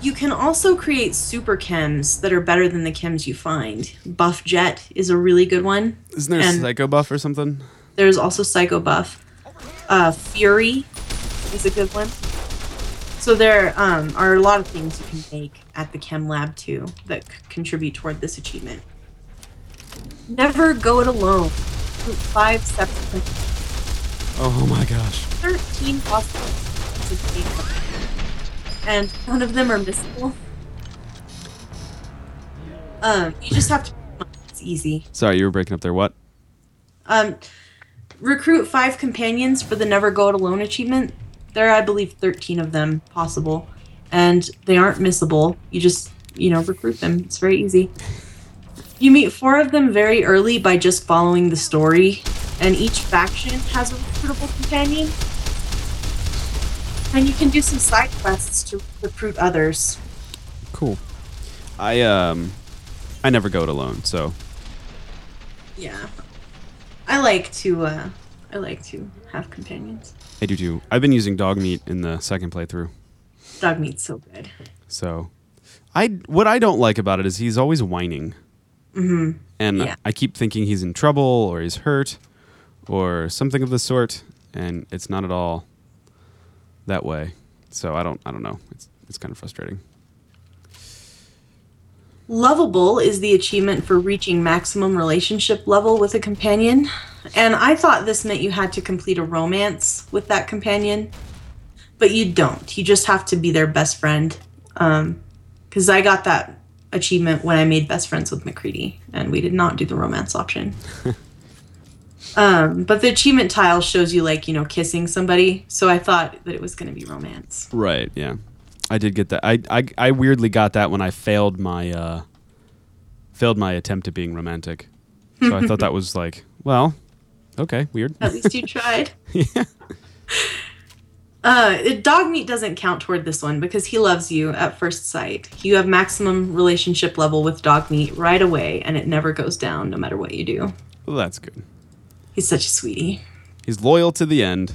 You can also create super chems that are better than the chems you find. Buff Jet is a really good one. isn't there a And- psycho buff or something? There's also Psycho Buff. Uh, Fury is a good one. So there um, are a lot of things you can make at the Chem Lab too that c- contribute toward this achievement. Never go it alone. Five separate, Oh my gosh. 13 possible and none of them are missable. Um, you just have to. It's easy. Sorry, you were breaking up there. What? Um, recruit five companions for the Never Go It Alone achievement. There are, I believe, 13 of them possible, and they aren't missable. You just, you know, recruit them. It's very easy. You meet four of them very early by just following the story, and each faction has a recruitable companion. And you can do some side quests to recruit others. Cool. I um, I never go it alone, so Yeah. I like to, uh, I like to have companions. I do too. I've been using dog meat in the second playthrough, Dog meat's so good. so I what I don't like about it is he's always whining, mm-hmm. and Yeah. I keep thinking he's in trouble or he's hurt or something of the sort, and it's not at all that way. So I don't I don't know. It's it's kind of frustrating. Lovable is the achievement for reaching maximum relationship level with a companion. And I thought this meant you had to complete a romance with that companion. But you don't. You just have to be their best friend. Because I got that achievement when I made best friends with MacCready, and we did not do the romance option. um, but the achievement tile shows you, like, you know, kissing somebody. So I thought that it was going to be romance. Right. Yeah. I did get that. I, I I weirdly got that when I failed my uh failed my attempt at being romantic. So I thought that was like, well, okay, weird. At least you tried. yeah. Uh, dog meat doesn't count toward this one because he loves you at first sight. You have maximum relationship level with dog meat right away, and it never goes down no matter what you do. Well, that's good. He's such a sweetie. He's loyal to the end.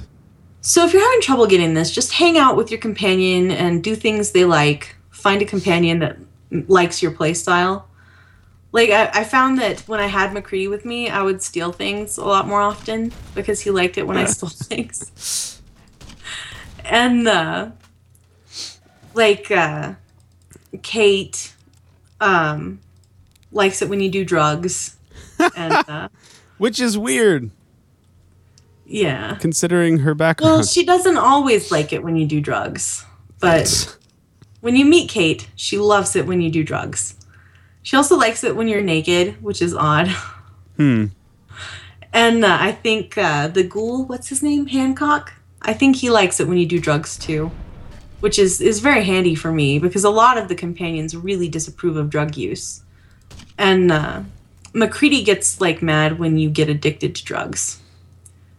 So if you're having trouble getting this, just hang out with your companion and do things they like. Find a companion that likes your play style. Like I, I found that when I had MacCready with me, I would steal things a lot more often because he liked it when I stole things. And uh, like uh, Kate um, likes it when you do drugs. And uh, Which is weird, yeah. considering her background. Well, she doesn't always like it when you do drugs, but when you meet Kate, she loves it when you do drugs. She also likes it when you're naked, which is odd. hmm. And uh, I think uh, the ghoul, what's his name, Hancock? I think he likes it when you do drugs too, which is is very handy for me because a lot of the companions really disapprove of drug use, and uh, MacCready gets like mad when you get addicted to drugs.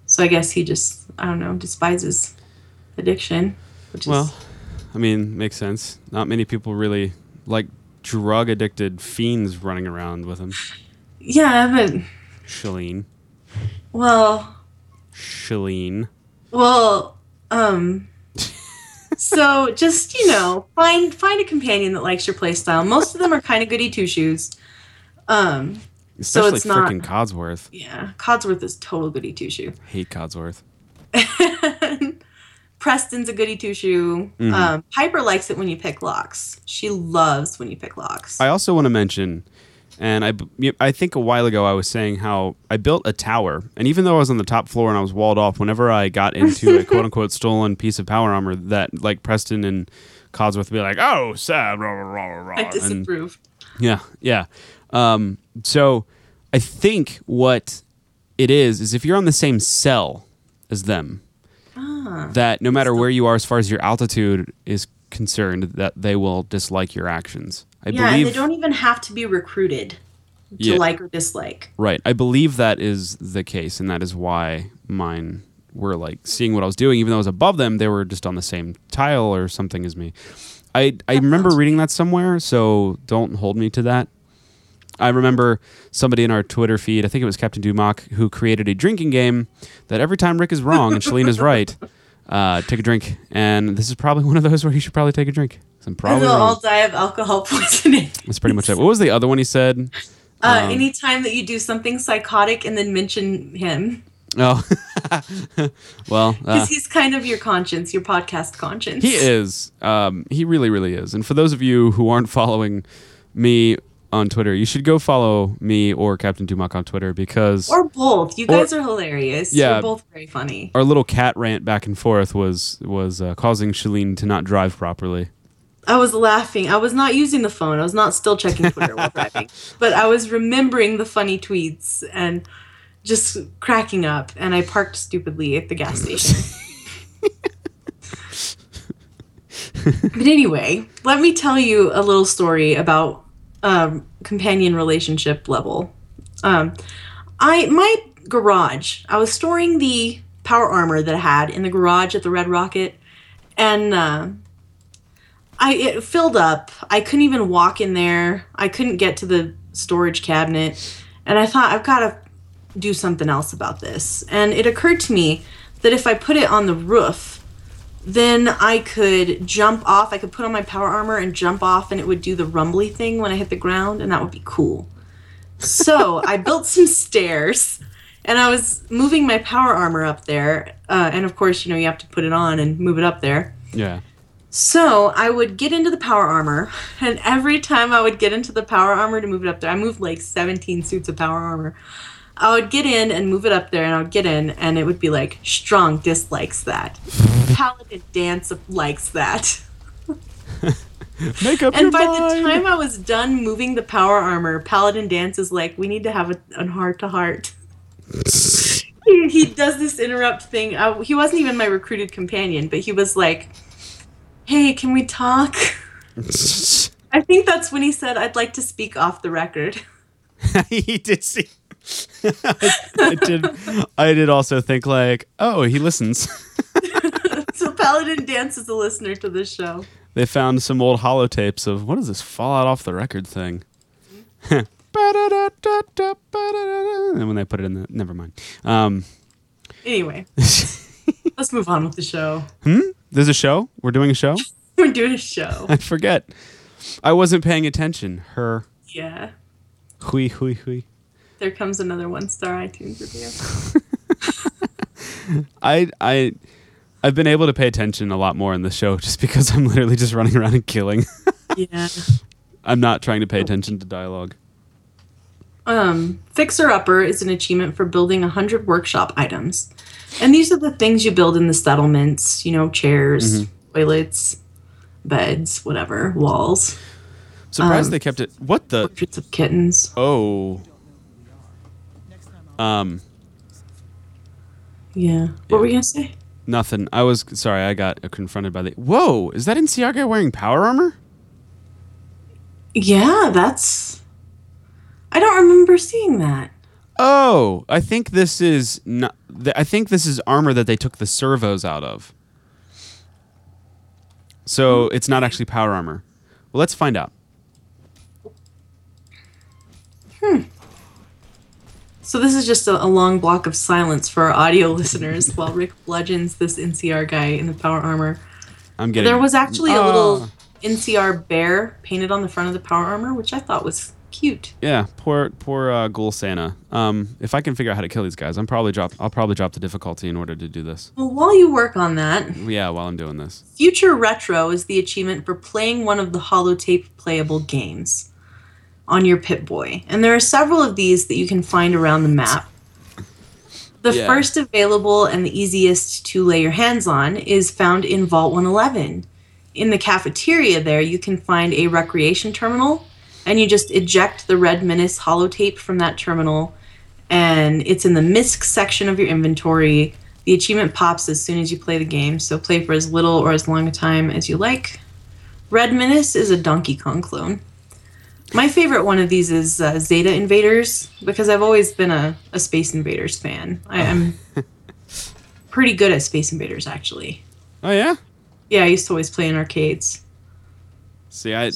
So I guess he just I don't know despises addiction, which Well, is I mean, makes sense. Not many people really like drug addicted fiends running around with him. yeah, but Shalene. well, Shalene. Well, um so just, you know, find find a companion that likes your playstyle. Most of them are kind of goody two shoes. Um So Especially it's not- freaking Codsworth. yeah, Codsworth is total goody two shoe. Hate Codsworth. Preston's a goody two shoe. Mm-hmm. Um, Piper likes it when you pick locks. She loves when you pick locks. I also want to mention, and I, I think a while ago I was saying how I built a tower, and even though I was on the top floor and I was walled off, whenever I got into a quote unquote stolen piece of power armor, that like Preston and Codsworth would be like, "Oh, sad," rah, rah, rah, rah, I and- disapprove. Yeah, yeah. Um, so I think what it is is if you're on the same cell as them, Ah. that no matter where you are as far as your altitude is concerned, that they will dislike your actions. I yeah, believe and they don't even have to be recruited to Yeah. like or dislike. right. I believe that is the case, and that is why mine were like seeing what I was doing, even though I was above them, they were just on the same tile or something as me. I I remember reading that somewhere, so don't hold me to that. I remember somebody in our Twitter feed, I think it was Captain Dumock, who created a drinking game that every time Rick is wrong and Shalene is right, uh, take a drink. And this is probably one of those where you should probably take a drink. I'm probably they'll all die of alcohol poisoning. That's pretty much it. What was the other one he said? Uh, Um, anytime that you do something psychotic and then mention him, Oh, well, uh, because he's kind of your conscience, your podcast conscience. he is. Um, he really, really is. And for those of you who aren't following me on Twitter, you should go follow me or Captain Dumock on Twitter because or both. You Or- guys are hilarious. Yeah. You're both very funny. our little cat rant back and forth was was uh, causing Shalene to not drive properly. I was laughing. I was not using the phone. I was not still checking Twitter while driving, but I was remembering the funny tweets and just cracking up. And I parked stupidly at the gas station. but anyway, let me tell you a little story about um, companion relationship level. Um, I my garage. I was storing the power armor that I had in the garage at the Red Rocket, and. Uh, I it filled up. I couldn't even walk in there. I couldn't get to the storage cabinet. And I thought I've got to do something else about this. And it occurred to me that if I put it on the roof, then I could jump off. I could put on my power armor and jump off and it would do the rumbly thing when I hit the ground and that would be cool. So, I built some stairs and I was moving my power armor up there. Uh, and of course, you know, you have to put it on and move it up there. Yeah. So I would get into the power armor, and every time I would get into the power armor to move it up there, I moved like 17 suits of power armor. I would get in and move it up there, and I would get in, and it would be like, Strong dislikes that. Paladin Danse likes that. Make up your And by mind. the time I was done moving the power armor, Paladin Danse is like, We need to have a, heart to heart. He he does this interrupt thing. Uh, he wasn't even my recruited companion, but he was like, Hey, can we talk? I think that's when he said, I'd like to speak off the record. he did see. I did. I did also think like, oh, he listens. so Paladin Danse is a listener to this show. They found some old holotapes of what is this Fallout off the record thing? and when they put it in the never mind. Um, Anyway, let's move on with the show. there's a show. We're doing a show. We're doing a show. I forget. I wasn't paying attention. Her. Yeah. Hui hui hui. There comes another one star iTunes review. I I I've been able to pay attention a lot more in the show just because I'm literally just running around and killing. yeah. I'm not trying to pay attention to dialogue. Um, Fixer Upper is an achievement for building 100 workshop items. And these are the things you build in the settlements, you know, chairs, toilets, beds, whatever, walls, Surprised Um, they kept it. What the? portraits of kittens. Oh. Um. Yeah. What were you going to say? Nothing. I was sorry. I got confronted by the. Whoa! Is that guy wearing power armor? Yeah, that's. I don't remember seeing that. Oh, I think this is not. I think this is armor that they took the servos out of. So it's not actually power armor. Well, let's find out. So this is just a, a long block of silence for our audio listeners while Rick bludgeons this NCR guy in the power armor. I'm getting. There was actually a Ah. little NCR bear painted on the front of the power armor, which I thought was cute. Yeah, poor poor uh, Ghoul Santa. Um, if I can figure out how to kill these guys, I'm probably drop. I'll probably drop the difficulty in order to do this. Well, while you work on that, Yeah, while I'm doing this. Future Retro is the achievement for playing one of the holotape playable games on your Pip Boy. And there are several of these that you can find around the map. The Yeah. first available and the easiest to lay your hands on is found in Vault 111. In the cafeteria, there you can find a recreation terminal, and you just eject the Red Menace holotape from that terminal, and it's in the MISC section of your inventory. The achievement pops as soon as you play the game, so play for as little or as long a time as you like. Red Menace is a Donkey Kong clone. My favorite one of these is uh, Zeta Invaders because I've always been a, a Space Invaders fan. I am pretty good at Space Invaders, actually. Oh yeah. Yeah, I used to always play in arcades. See, I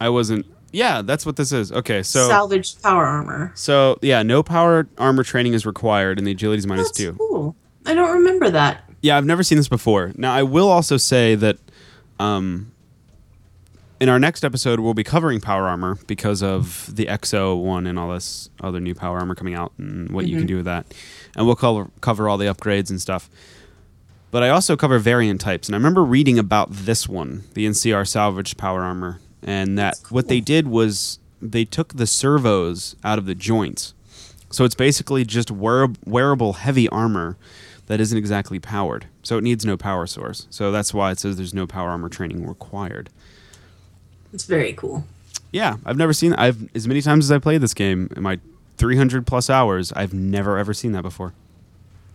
I wasn't. Yeah, that's what this is. Okay, so Salvaged power armor. so yeah, no power armor training is required, and the agility's minus That's two. cool. I don't remember that. Yeah, I've never seen this before. Now, I will also say that um, in our next episode, we'll be covering power armor because of the X-01 and all this other new power armor coming out and what you can mm-hmm. do with that. And we'll cover, cover all the upgrades and stuff. But I also cover variant types. And I remember reading about this one, the NCR salvaged power armor. And that what they did was they took the servos out of the joints. So it's basically just wear- wearable heavy armor that isn't exactly powered. So it needs no power source. So that's why it says there's no power armor training required. It's very cool. Yeah, I've never seen I've as many times as I played this game in my 300 plus hours, I've never ever seen that before.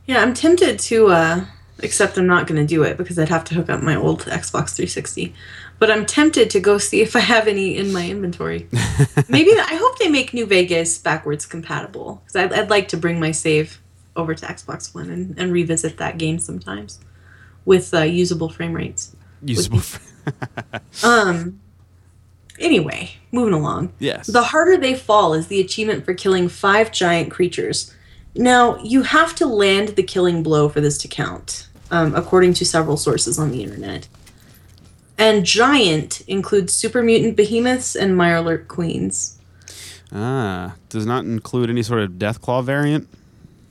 Yeah, I'm tempted to, uh, except I'm not going to do it because I'd have to hook up my old Xbox 360. But I'm tempted to go see if I have any in my inventory. Maybe I hope they make New Vegas backwards compatible because I'd, I'd like to bring my save over to Xbox One and, and revisit that game sometimes with uh, usable frame rates. Usable. Um. Anyway, moving along. yes. The harder they fall is the achievement for killing five giant creatures. Now, you have to land the killing blow for this to count, um, according to several sources on the internet. And giant includes super mutant behemoths and Mirelurk queens. ah, does not include any sort of Deathclaw variant.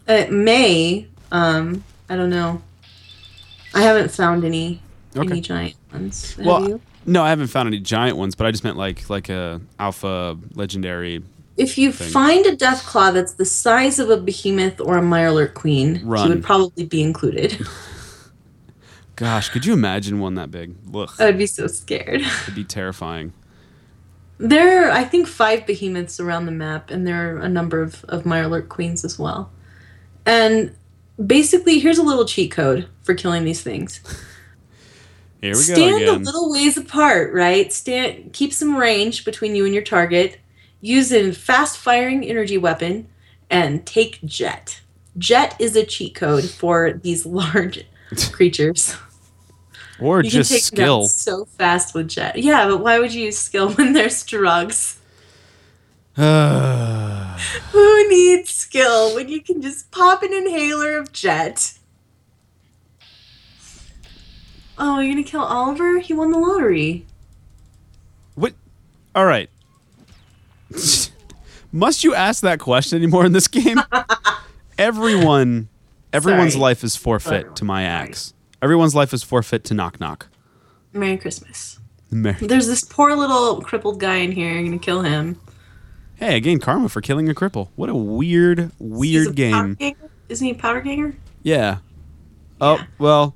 It may, um, I don't know. I haven't found any Okay. any giant ones. Have Well, you? No, I haven't found any giant ones, but I just meant like like a alpha legendary. If you thing. find a death claw that's the size of a behemoth or a Mirelurk queen, she would probably be included. Gosh, could you imagine one that big? Look, I would be so scared. it'd be terrifying. There are, I think, five behemoths around the map, and there are a number of, of Mirelurk queens as well. And basically, here's a little cheat code for killing these things. Here we go Stand a little ways apart, right? Stand, keep some range between you and your target. Use a fast-firing energy weapon, and take jet. Jet is a cheat code for these large creatures. Or You just can take skill. so fast with jet. Yeah, but why would you use skill when there's drugs? Who needs skill when you can just pop an inhaler of jet? Oh, you're gonna kill Oliver? He won the lottery. what? All right. Must you ask that question anymore in this game? Everyone, everyone's Sorry. life is forfeit to my axe. Everyone's life is forfeit to knock knock. Merry Christmas. Mer- There's this poor little crippled guy in here. You're gonna kill him. Hey, I gained karma for killing a cripple. What a weird, weird game. Isn't he a powder ganger? Yeah. Oh Yeah. well,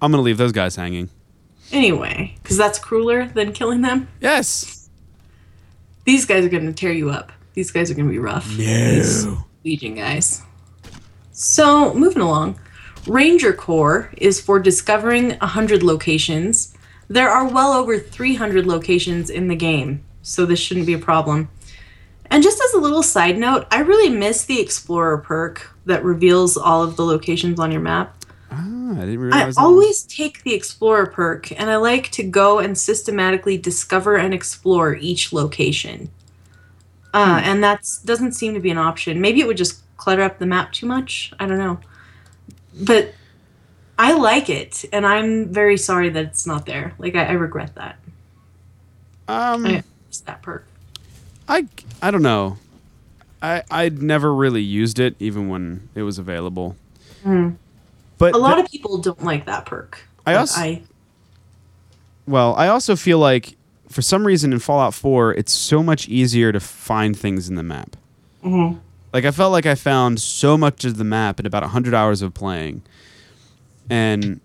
I'm gonna leave those guys hanging. Anyway, because that's crueler than killing them. Yes. These guys are gonna tear you up. These guys are gonna be rough. These Legion guys. So, moving along. Ranger Corps is for discovering 100 locations. There are well over 300 locations in the game, so this shouldn't be a problem. And just as a little side note, I really miss the Explorer perk that reveals all of the locations on your map. Ah, I didn't I realize. that. always take the Explorer perk, and I like to go and systematically discover and explore each location. Uh, and that doesn't seem to be an option. Maybe it would just clutter up the map too much. I don't know. But I like it, and I'm very sorry that it's not there. Like, I, I regret that. Um, I that perk. I I don't know. I I'd never really used it even when it was available. But. A lot of people don't like that perk. I also- I well, I also feel like for some reason in Fallout 4, it's so much easier to find things in the map. Mm-hmm. Like I felt like I found so much of the map in about 100 hours of playing. And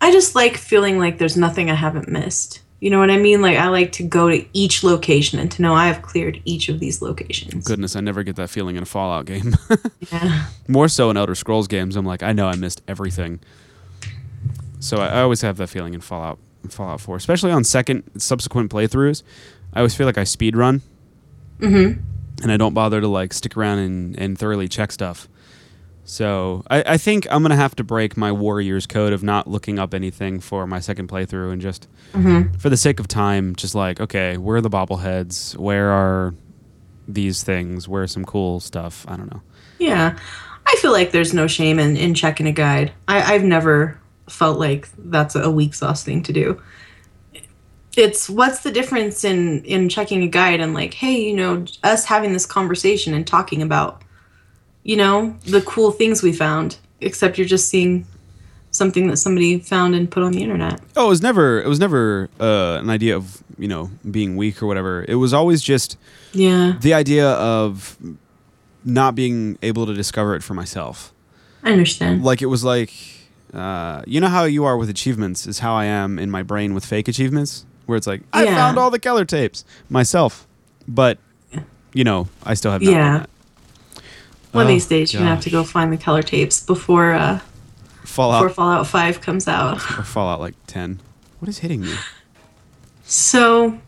I just like feeling like there's nothing I haven't missed. You know what I mean? Like I like to go to each location and to know I have cleared each of these locations. goodness, I never get that feeling in a Fallout game. Yeah. More so in Elder Scrolls games, I'm like, I know I missed everything. So I, I always have that feeling in Fallout in Fallout 4, especially on second subsequent playthroughs. I always feel like I speed run, Mm-hmm. and I don't bother to like stick around and, and thoroughly check stuff. So I, I think I'm gonna have to break my Warriors code of not looking up anything for my second playthrough and just Mm-hmm. for the sake of time, just like okay, where are the bobbleheads? Where are these things? Where are some cool stuff? I don't know. Yeah. I feel like there's no shame in, in checking a guide. I, I've never felt like that's a weak sauce thing to do. It's what's the difference in in checking a guide and like, hey, you know, us having this conversation and talking about, you know, the cool things we found. Except you're just seeing something that somebody found and put on the internet. Oh, it was never it was never uh, an idea of you know being weak or whatever. It was always just Yeah, the idea of not being able to discover it for myself. I understand. Like it was like uh, you know how you are with achievements is how I am in my brain with fake achievements, where it's like I Yeah. found all the Keller tapes myself, but you know I still have Yeah. Done that. One of Oh, these days, you're gonna have to go find the Keller tapes before uh, Fallout before Fallout Five comes out. or Fallout like ten. What is hitting me? So,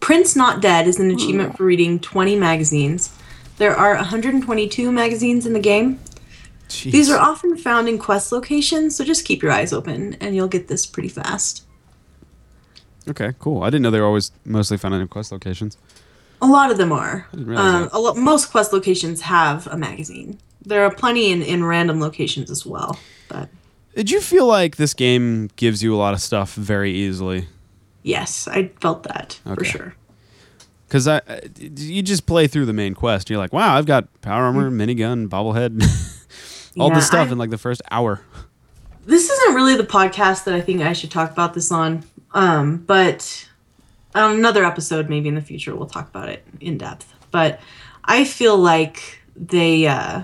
Print's Not Dead is an achievement for reading 20 magazines. There are 122 magazines in the game. Jeez. These are often found in quest locations, so just keep your eyes open and you'll get this pretty fast. okay. Cool. I didn't know they were always mostly found in quest locations. A lot of them are. Um, a lo- most quest locations have a magazine. There are plenty in, in random locations as well. But Did you feel like this game gives you a lot of stuff very easily? yes, I felt that for sure. Because I, you just play through the main quest. And you're like, wow, I've got power armor, minigun, bobblehead, all Yeah, this stuff I- in like the first hour. this isn't really the podcast that I think I should talk about this on. Um, but on another episode, maybe in the future, we'll talk about it in depth. But I feel like they, uh,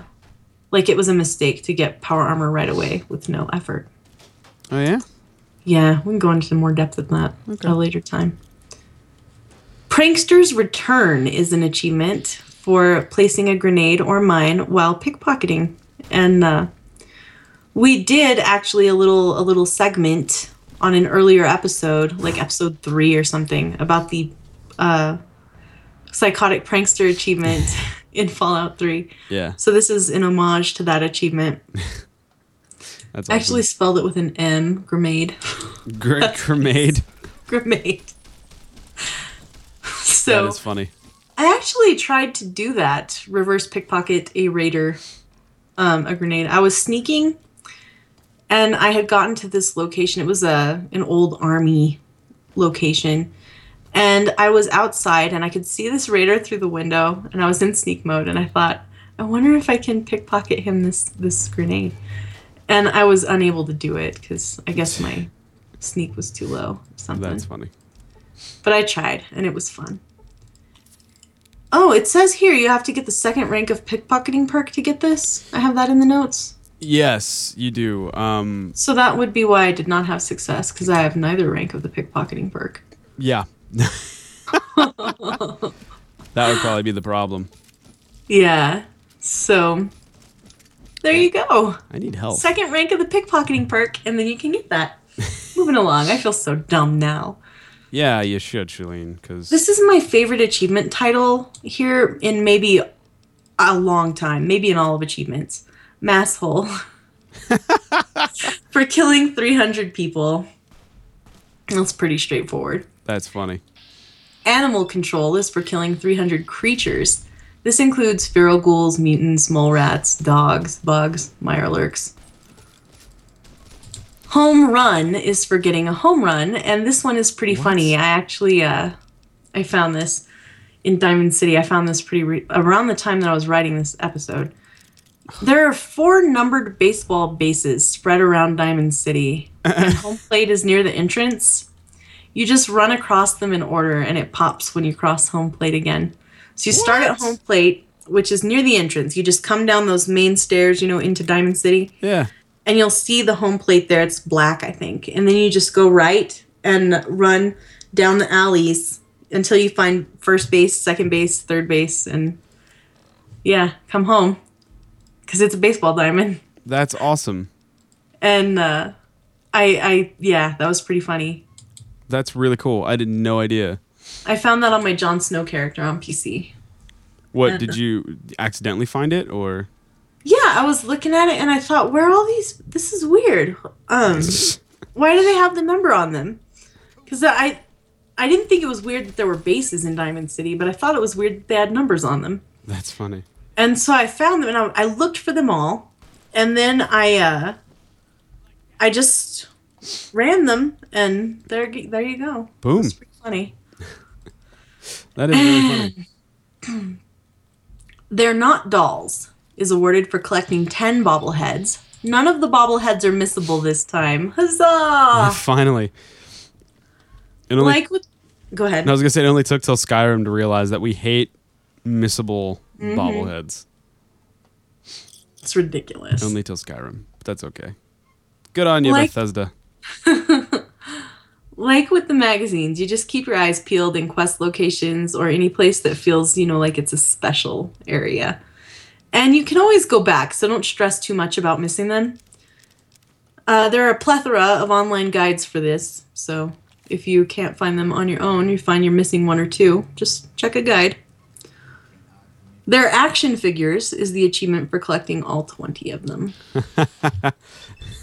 like it was a mistake to get power armor right away with no effort. Oh yeah. Yeah, we can go into more depth of that Okay. at a later time. Prankster's Return is an achievement for placing a grenade or mine while pickpocketing, and uh, we did actually a little a little segment on an earlier episode, like episode three or something, about the uh, psychotic prankster achievement in Fallout Three. Yeah. So this is an homage to that achievement. That's I actually spelled it with an M, grenade. Gr- grenade. grenade. So is funny. I actually tried to do that, reverse pickpocket a raider, um, a grenade. I was sneaking, and I had gotten to this location. It was a an old army location, and I was outside, and I could see this raider through the window, and I was in sneak mode, and I thought, I wonder if I can pickpocket him this this grenade, and I was unable to do it because I guess my sneak was too low. Or something That's funny. but I tried and it was fun. Oh, it says here you have to get the second rank of pickpocketing perk to get this. I have that in the notes. Yes, you do. Um, So that would be why I did not have success because I have neither rank of the pickpocketing perk. yeah. that would probably be the problem. Yeah. So there you go. I need help. Second rank of the pickpocketing perk, and then you can get that. Moving along. I feel so dumb now. Yeah, you should, Shalene, because This is my favorite achievement title here in maybe a long time, maybe in all of achievements. Masshole. For killing 300 people. That's pretty straightforward. that's funny. Animal control is for killing 300 creatures. This includes feral ghouls, mutants, mole rats, dogs, bugs, mirelurks. Home run is for getting a home run, and this one is pretty funny. I actually, uh, I found this in Diamond City. I found this pretty re- around the time that I was writing this episode. There are four numbered baseball bases spread around Diamond City, and home plate is near the entrance. You just run across them in order, and it pops when you cross home plate again. So you start at home plate, which is near the entrance. You just come down those main stairs, you know, into Diamond City Yeah. and you'll see the home plate there. It's black, I think. And then you just go right and run down the alleys until you find first base, second base, third base, and yeah, come home because it's a baseball diamond. That's awesome. And uh, I, I, yeah, that was pretty funny. That's really cool. I had no idea. I found that on my Jon Snow character on PC. What did you accidentally find it or? Yeah, I was looking at it and I thought, where are all these? This is weird. Um, why do they have the number on them? Because I, I didn't think it was weird that there were bases in Diamond City, but I thought it was weird that they had numbers on them. That's funny. And so I found them and I, I looked for them all, and then I, uh, I just ran them, and there, there you go. Boom. It's pretty funny. That is really funny. They're not dolls is awarded for collecting 10 bobbleheads. None of the bobbleheads are missable this time. Huzzah! Finally. Only, like with Go ahead. I was gonna say it only took till Skyrim to realize that we hate missable Mm-hmm. bobbleheads. It's ridiculous. Only till Skyrim, but that's okay. Good on you, Like- Bethesda. like with the magazines, you just keep your eyes peeled in quest locations or any place that feels, you know, like it's a special area. And you can always go back, so don't stress too much about missing them. Uh, there are a plethora of online guides for this, so if you can't find them on your own, you find you're missing one or two, just check a guide. They're action figures is the achievement for collecting all 20 of them.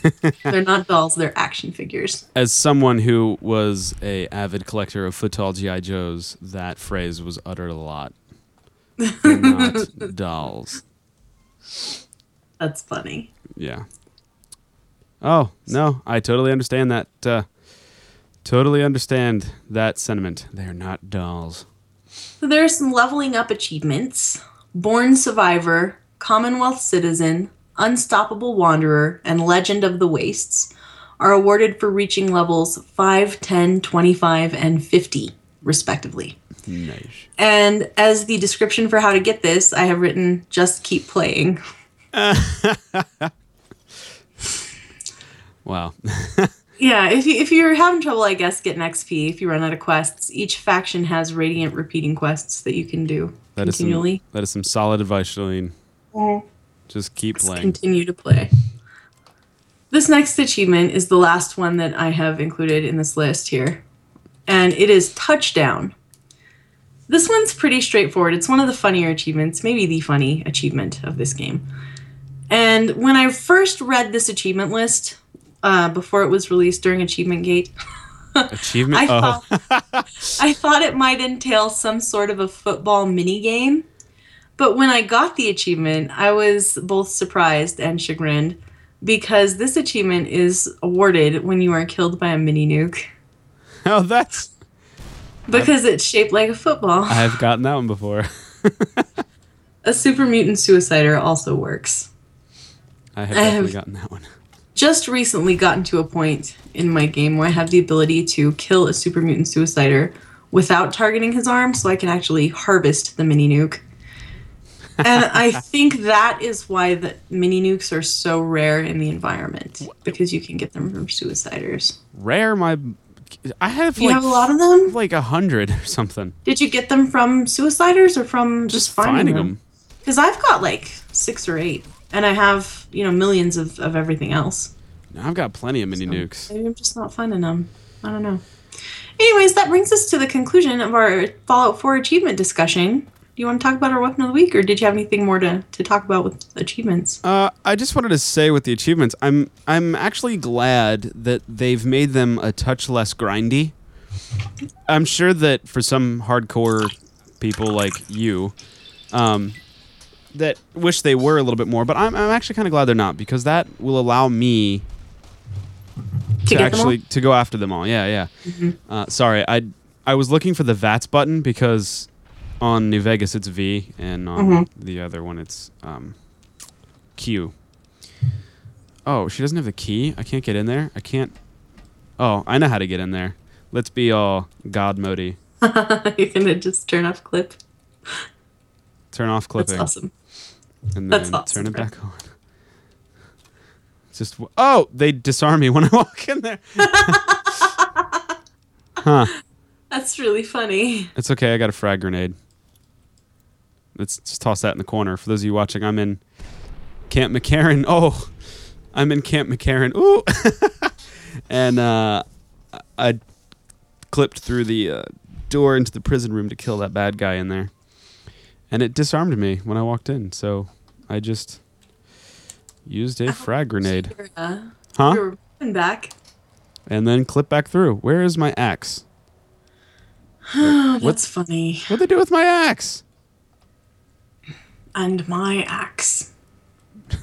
they're not dolls, they're action figures. As someone who was a avid collector of football GI Joes, that phrase was uttered a lot. They're not dolls. That's funny. Yeah. Oh no, I totally understand that. Uh, totally understand that sentiment. They're not dolls. So there are some leveling up achievements Born Survivor, Commonwealth Citizen, Unstoppable Wanderer, and Legend of the Wastes are awarded for reaching levels 5, 10, 25, and 50, respectively. Nice. And as the description for how to get this, I have written just keep playing. Wow. Yeah, if, you, if you're having trouble, I guess, getting XP, if you run out of quests, each faction has radiant repeating quests that you can do That is some, continually. that is some solid advice, Shalene. Just keep Just playing. continue to play. This next achievement is the last one that I have included in this list here, and it is Touchdown. This one's pretty straightforward. It's one of the funnier achievements, maybe the funny achievement of this game. And when I first read this achievement list uh, before it was released during Achievement Gate, Achievement. I oh, thought I thought it might entail some sort of a football mini game. But when I got the achievement, I was both surprised and chagrined because this achievement is awarded when you are killed by a mini nuke oh, that's. because it's shaped like a football. I've gotten that one before. A super mutant suicider also works. I have I have- gotten that one. Just recently gotten to a point in my game where I have the ability to kill a super mutant suicider without targeting his arm, so I can actually harvest the mini nuke. and I think that is why the mini nukes are so rare in the environment because you can get them from suiciders. Rare, my. I have You like have a lot of them. like a hundred or something. Did you get them from suiciders or from just, finding, them? them. Because I've got like six or eight, and I have you know millions of, of everything else. I've got plenty of mini nukes. Maybe I'm just not finding them. I don't know. Anyways, that brings us to the conclusion of our Fallout 4 achievement discussion. Do you want to talk about our weapon of the week, or did you have anything more to, to talk about with achievements? Uh, I just wanted to say with the achievements, I'm I'm actually glad that they've made them a touch less grindy. I'm sure that for some hardcore people like you, um, that wish they were a little bit more, but I'm, I'm actually kind of glad they're not because that will allow me To to, get them all? Mm-hmm. actually to go after them all. Yeah, yeah. Uh, sorry, I I was looking for the VATS button because on New Vegas it's V and on Mm-hmm. the other one it's um, Q. Oh, she doesn't have the key. I can't get in there. I can't. Oh, I know how to get in there. Let's be all God modi. You're gonna just turn off clip. Turn off clipping. That's awesome. And then awesome, turn it back on. It's Just oh, they disarm me when I walk in there. huh. That's really funny. It's okay. I got a frag grenade. Let's just toss that in the corner. For those of you watching, I'm in Camp McCarran. Oh, I'm in Camp McCarran. Ooh, and uh, I clipped through the uh, door into the prison room to kill that bad guy in there, and it disarmed me when I walked in. So I just used a frag grenade, You're, uh, huh? you're back. And then clip back through. Where is my axe? Oh, that's funny. What'd they do with my axe? And my axe.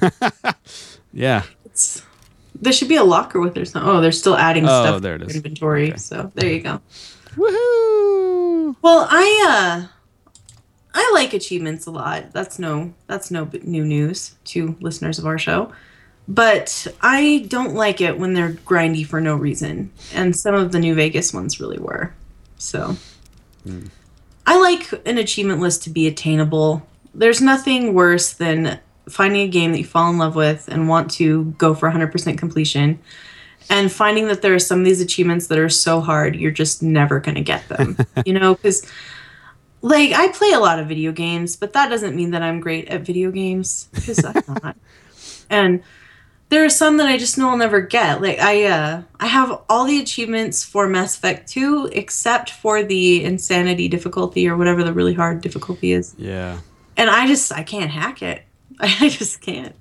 Yeah. It's, there should be a locker with it or something. Oh, they're still adding Oh, stuff there it to is. inventory. Okay. So there you go. Woohoo! Well, I uh I like achievements a lot. That's no that's no new news to listeners of our show. But I don't like it when they're grindy for no reason. And some of the New Vegas ones really were. So hmm. I like an achievement list to be attainable. There's nothing worse than finding a game that you fall in love with and want to go for 100% completion and finding that there are some of these achievements that are so hard you're just never going to get them you know because like i play a lot of video games but that doesn't mean that i'm great at video games because i'm not and there are some that i just know i'll never get like i uh i have all the achievements for mass effect 2 except for the insanity difficulty or whatever the really hard difficulty is Yeah. and I just I can't hack it. I just can't.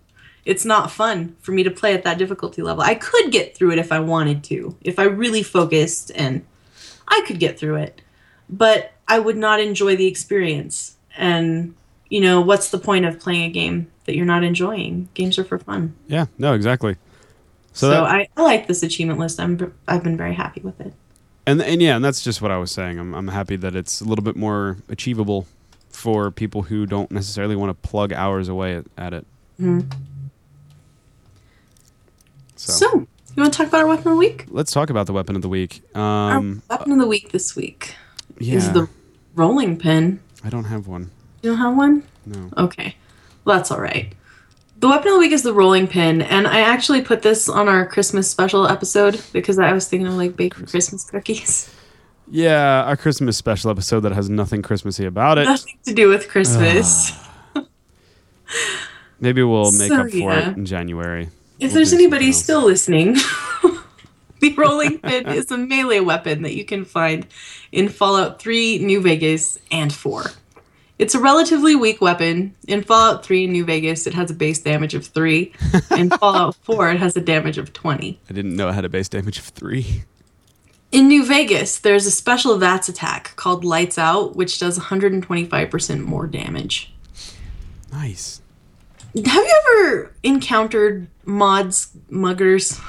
It's not fun for me to play at that difficulty level. I could get through it if I wanted to, if I really focused, and I could get through it. But I would not enjoy the experience. And you know, what's the point of playing a game that you're not enjoying? Games are for fun. Yeah. No, exactly. So, So, that, I, I like this achievement list. I'm I've been very happy with it. and and yeah, and that's just what I was saying. I'm I'm happy that it's a little bit more achievable for people who don't necessarily want to plug hours away at, at it. Mhm. So, So, you want to talk about our weapon of the week? let's talk about the weapon of the week. Our Um, weapon of the week this week yeah, is the rolling pin. I don't have one. You don't have one? No. Okay. Well, that's all right. The weapon of the week is the rolling pin, and I actually put this on our Christmas special episode because I was thinking of like baking Christmas cookies. Yeah, our Christmas special episode that has nothing Christmassy about it. Nothing to do with Christmas. Ah. Maybe we'll make So, up for yeah. it in January. if We'll there's anybody still listening, the rolling pin is a melee weapon that you can find in Fallout 3, New Vegas, and 4. It's a relatively weak weapon. In Fallout 3 New Vegas, it has a base damage of 3. In Fallout 4, it has a damage of 20. I didn't know it had a base damage of three. In New Vegas, there's a special VATS attack called Lights Out, which does 125% more damage. Nice. Have you ever encountered Maud's, muggers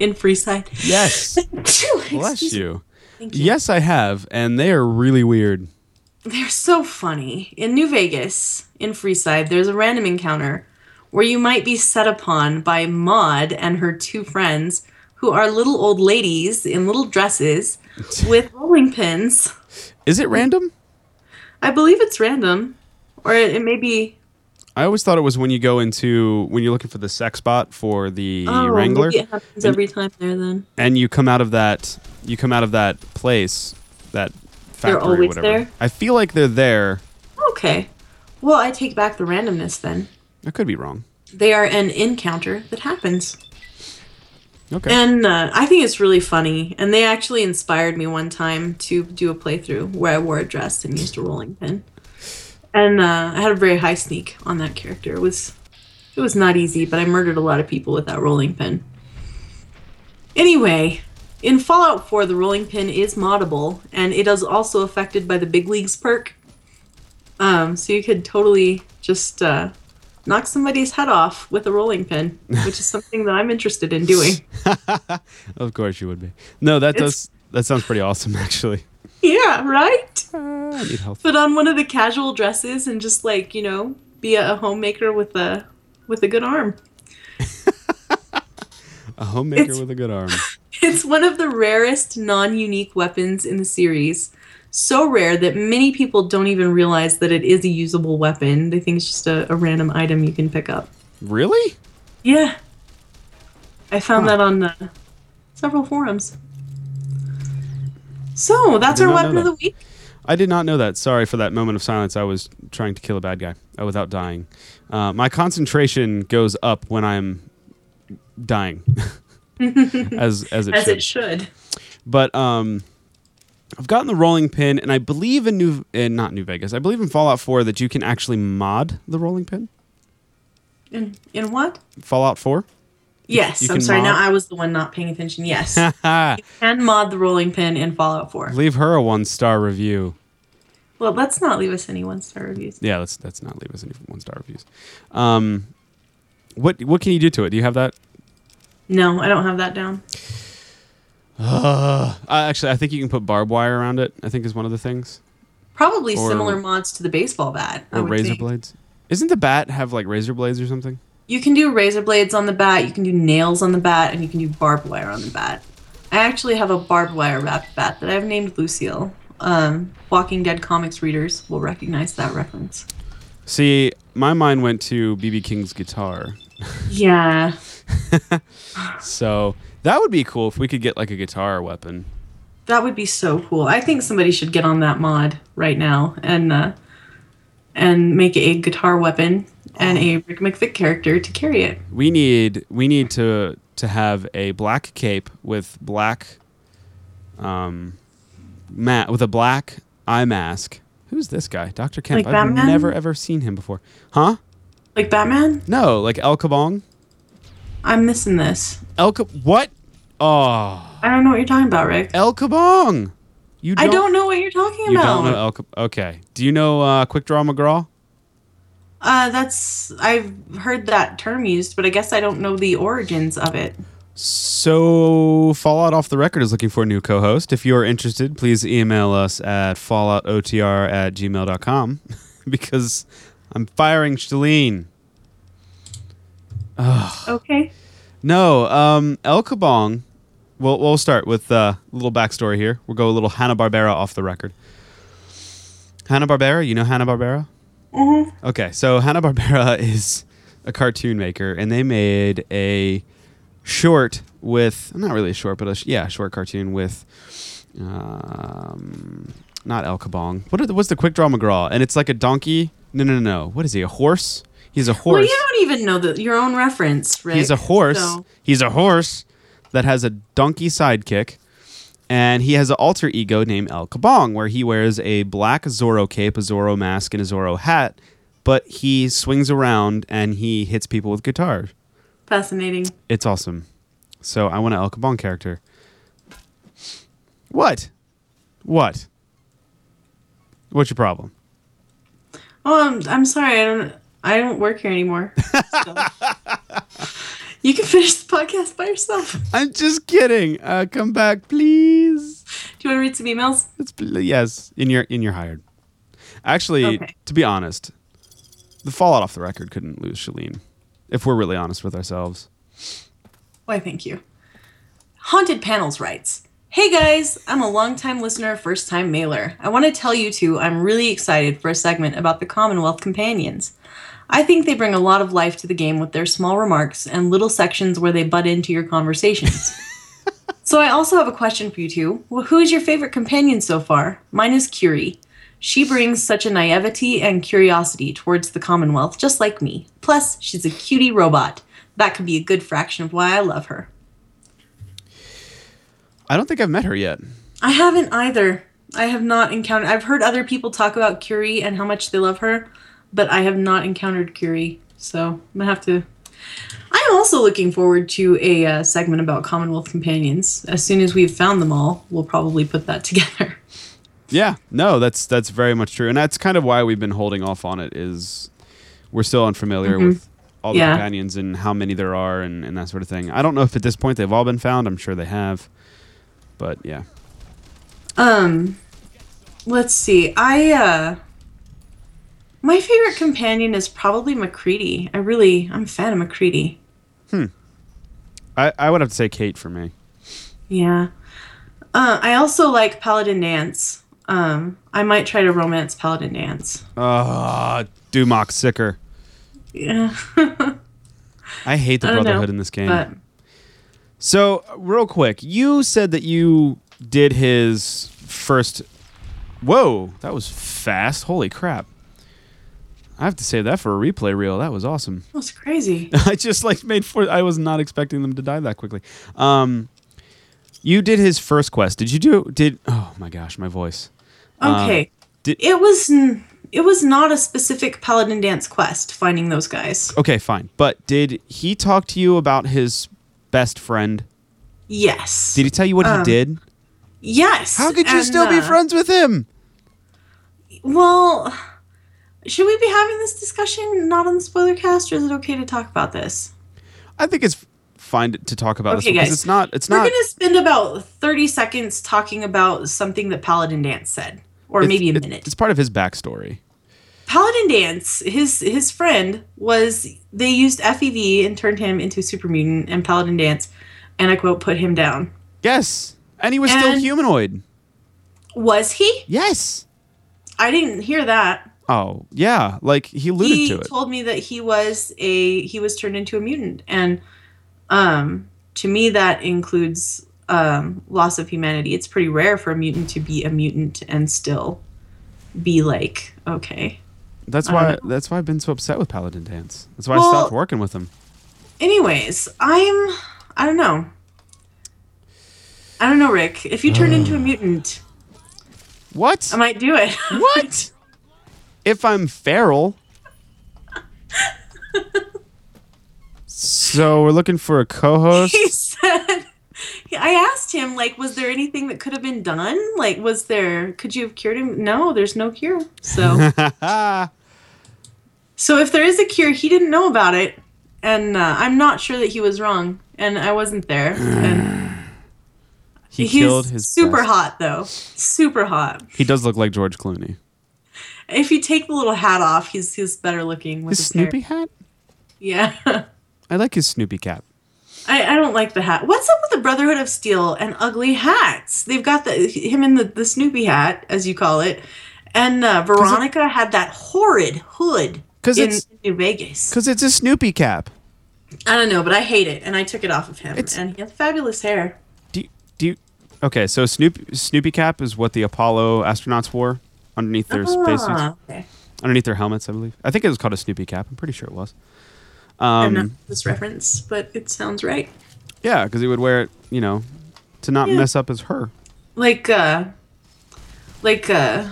in Freeside? Yes. Bless you. You. Yes, I have, and they are really weird. They're so funny. In New Vegas, in Freeside, there's a random encounter where you might be set upon by Maud and her two friends, who are little old ladies in little dresses with rolling pins. Is it random? I believe it's random, or it, it may be. I always thought it was when you go into when you're looking for the sex bot for the Oh, Wrangler, it happens every time there. Then and you come out of that you come out of that place, that factory, or always whatever. there? I feel like they're there. okay. Well, I take back the randomness. Then I could be wrong. they are an encounter that happens. Okay. And uh, I think it's really funny. And they actually inspired me one time to do a playthrough where I wore a dress and used a rolling pin. And uh, I had a very high sneak on that character. It was it was not easy, but I murdered a lot of people with that rolling pin. Anyway, in Fallout 4, the rolling pin is moddable, and it is also affected by the Big Leagues perk. Um, so you could totally just uh, knock somebody's head off with a rolling pin, which is something that I'm interested in doing. of course you would be. No, that It's- does that sounds pretty awesome actually. Yeah, right? I need help. Put on one of the casual dresses and just like, you know, be a, homemaker with a with a good arm. A homemaker It's- with a good arm. It's one of the rarest non-unique weapons in the series. So rare that many people don't even realize that it is a usable weapon. They think it's just a, a random item you can pick up. Really? Yeah. I found Huh. that on uh, several forums. So that's our weapon of the week. I did not know that. Sorry for that moment of silence. I was trying to kill a bad guy uh, without dying. Uh, my concentration goes up when I'm dying, as as it As should. it should. But um, I've gotten the rolling pin, and I believe in New in not New Vegas. I believe in Fallout 4 that you can actually mod the rolling pin. In in what? Fallout 4. Yes, I'm sorry. Now? I was the one not paying attention. Yes, you can mod the rolling pin in Fallout 4. Leave her a one star review. Well, let's not leave us any one star reviews. Yeah, let's let's not leave us any one star reviews. Um, what what can you do to it? Do you have that? No, I don't have that down. Uh, actually, I think you can put barbed wire around it. I think is one of the things. Probably Or- similar mods to the baseball bat. I Or razor think. blades. Isn't the bat have like razor blades or something? You can do razor blades on the bat. You can do nails on the bat, and you can do barbed wire on the bat. I actually have a barbed wire wrapped bat that I've named Lucille. Um, Walking Dead comics readers will recognize that reference. See, my mind went to BB King's guitar. Yeah, So that would be cool if we could get like a guitar weapon. that would be so cool. I think somebody should get on that mod right now and uh, and make a guitar weapon and a Rick McVick character to carry it. We need we need to to have a black cape with black um mat with a black eye mask. Who's this guy? Dr. Kemp. Like I've never ever seen him before. Huh? Like Batman? No, like El Kabong. I'm missing this. El Ka- what? Oh, I don't know what you're talking about, Rick. El Kabong. You I don't know what you're talking about. You don't know El Ka- Okay. Do you know uh, Quick Draw McGraw? Uh, that's I've heard that term used, but I guess I don't know the origins of it. So, Fallout Off the Record is looking for a new co host. If you're interested, please email us at falloutotr at gmail.com because I'm firing Shalene. Okay. No, um, El Kabong. Well, we'll start with uh, a little backstory here. We'll go a little Hanna Barbera off the record. Hanna Barbera, you know Hanna Barbera? Mm-hmm. Okay, so Hanna Barbera is a cartoon maker, and they made a short with not really a short, but a sh- yeah, short cartoon with um, not El Kabong. What are the, what's the Quick Draw McGraw? And it's like a donkey. No, no, no, no. What is he? A horse? He's a horse. Well, you don't even know the, your own reference, Rick. He's a horse. so- He's a horse that has a donkey sidekick, And he has an alter ego named El Kabong, where he wears a black Zorro cape, a Zorro mask, and a Zorro hat, but he swings around and he hits people with guitar. Fascinating. It's awesome. So I want an El Kabong character. What? What? What's your problem? Oh, I'm, I'm sorry. I don't. I don't work here anymore. So. You can finish the podcast by yourself. I'm just kidding. Uh, come back, please. Do you want to read some emails? It's, yes, in your in your hired. Actually, Okay. to be honest, the fallout off the record couldn't lose Shalene. If we're really honest with ourselves. Why, thank you. Haunted Panels writes Hey guys, I'm a longtime listener, first time mailer. I want to tell you two I'm really excited for a segment about the Commonwealth Companions. I think they bring a lot of life to the game with their small remarks and little sections where they butt into your conversations. so I also have a question for you two. Well, who is your favorite companion so far? Mine is Curie. She brings such a naivety and curiosity towards the Commonwealth, just like me. Plus, she's a cutie robot. That could be a good fraction of why I love her. I don't think I've met her yet. I haven't either. I have not encountered. I've heard other people talk about Curie and how much they love her, but I have not encountered Curie. So I'm gonna have to. I'm also looking forward to a uh, segment about Commonwealth companions. As soon as we've found them all, we'll probably put that together. Yeah, no, that's that's very much true, and that's kind of why we've been holding off on it. Is we're still unfamiliar with all the Yeah. companions and how many there are and, and that sort of thing. I don't know if at this point they've all been found. I'm sure they have, but yeah. Um, let's see. I uh, my favorite companion is probably MacCready. I really, I'm a fan of MacCready. Hmm. I, I would have to say Kate for me. Yeah. Uh, I also like Paladin Danse. Um, I might try to romance Paladin Danse. Ah, Dumock sicker. Yeah. I hate the I don't know, brotherhood in this game. but So, real quick, you said that you did his first. Whoa, that was fast. Holy crap. I have to save that for a replay reel. That was awesome. That was crazy. I just like made for I was not expecting them to die that quickly. Um you did his first quest. Did you do did Oh my gosh, my voice. Um, Okay. did- it was it was not a specific Paladin Danse quest finding those guys. Okay, fine. But did he talk to you about his best friend? Yes. Did he tell you what Um, he did? yes. How could you and, still be uh, friends with him? Well, should we be having this discussion not on the spoiler cast, or is it okay to talk about this? I think it's fine to talk about this Okay, one, 'cause guys. it's not it's We're not gonna spend about thirty seconds talking about something that Paladin Danse said, or maybe a minute. It's part of his backstory. Paladin Danse, his his friend was they used FEV and turned him into a super mutant, and Paladin Danse, and I quote, put him down. Yes. And he was still humanoid. Was he? Yes. I didn't hear that. Oh, yeah. Like he alluded he to it. He told me that he was a he was turned into a mutant, and um, to me that includes um, loss of humanity. It's pretty rare for a mutant to be a mutant and still be like okay. That's why that's why I've been so upset with Paladin Danse. That's why I stopped working with him. Anyways, I'm I don't know. I don't know, Rick. If you turn into a mutant, What? I might do it. what? If I'm feral. so we're looking for a co-host. he said I asked him like was there anything that could have been done? Like was there could you have cured him? No, there's no cure. So So if there is a cure, he didn't know about it, and uh, I'm not sure that he was wrong, and I wasn't there. And he he's killed his super best- hot though, super hot. He does look like George Clooney. If you take the little hat off, he's he's better looking with His his, hair. Snoopy hat? Yeah, I like his Snoopy cap. I, I don't like the hat. What's up with the Brotherhood of Steel and ugly hats? They've got the him in the the Snoopy hat, as you call it, and uh, Veronica had that horrid hood 'Cause in it's- New Vegas. Cause it's a Snoopy cap. I don't know, but I hate it, and I took it off of him. It's- and he has fabulous hair. Do you, do you, okay? So Snoop Snoopy cap is what the Apollo astronauts wore underneath their spacesuits, Ah, okay. underneath their helmets, I believe. I think it was called a Snoopy cap. I'm pretty sure it was. I'm not Um, this reference, but it sounds right. yeah, because he would wear it, you know, to not Yeah. mess up his her. like uh, like uh,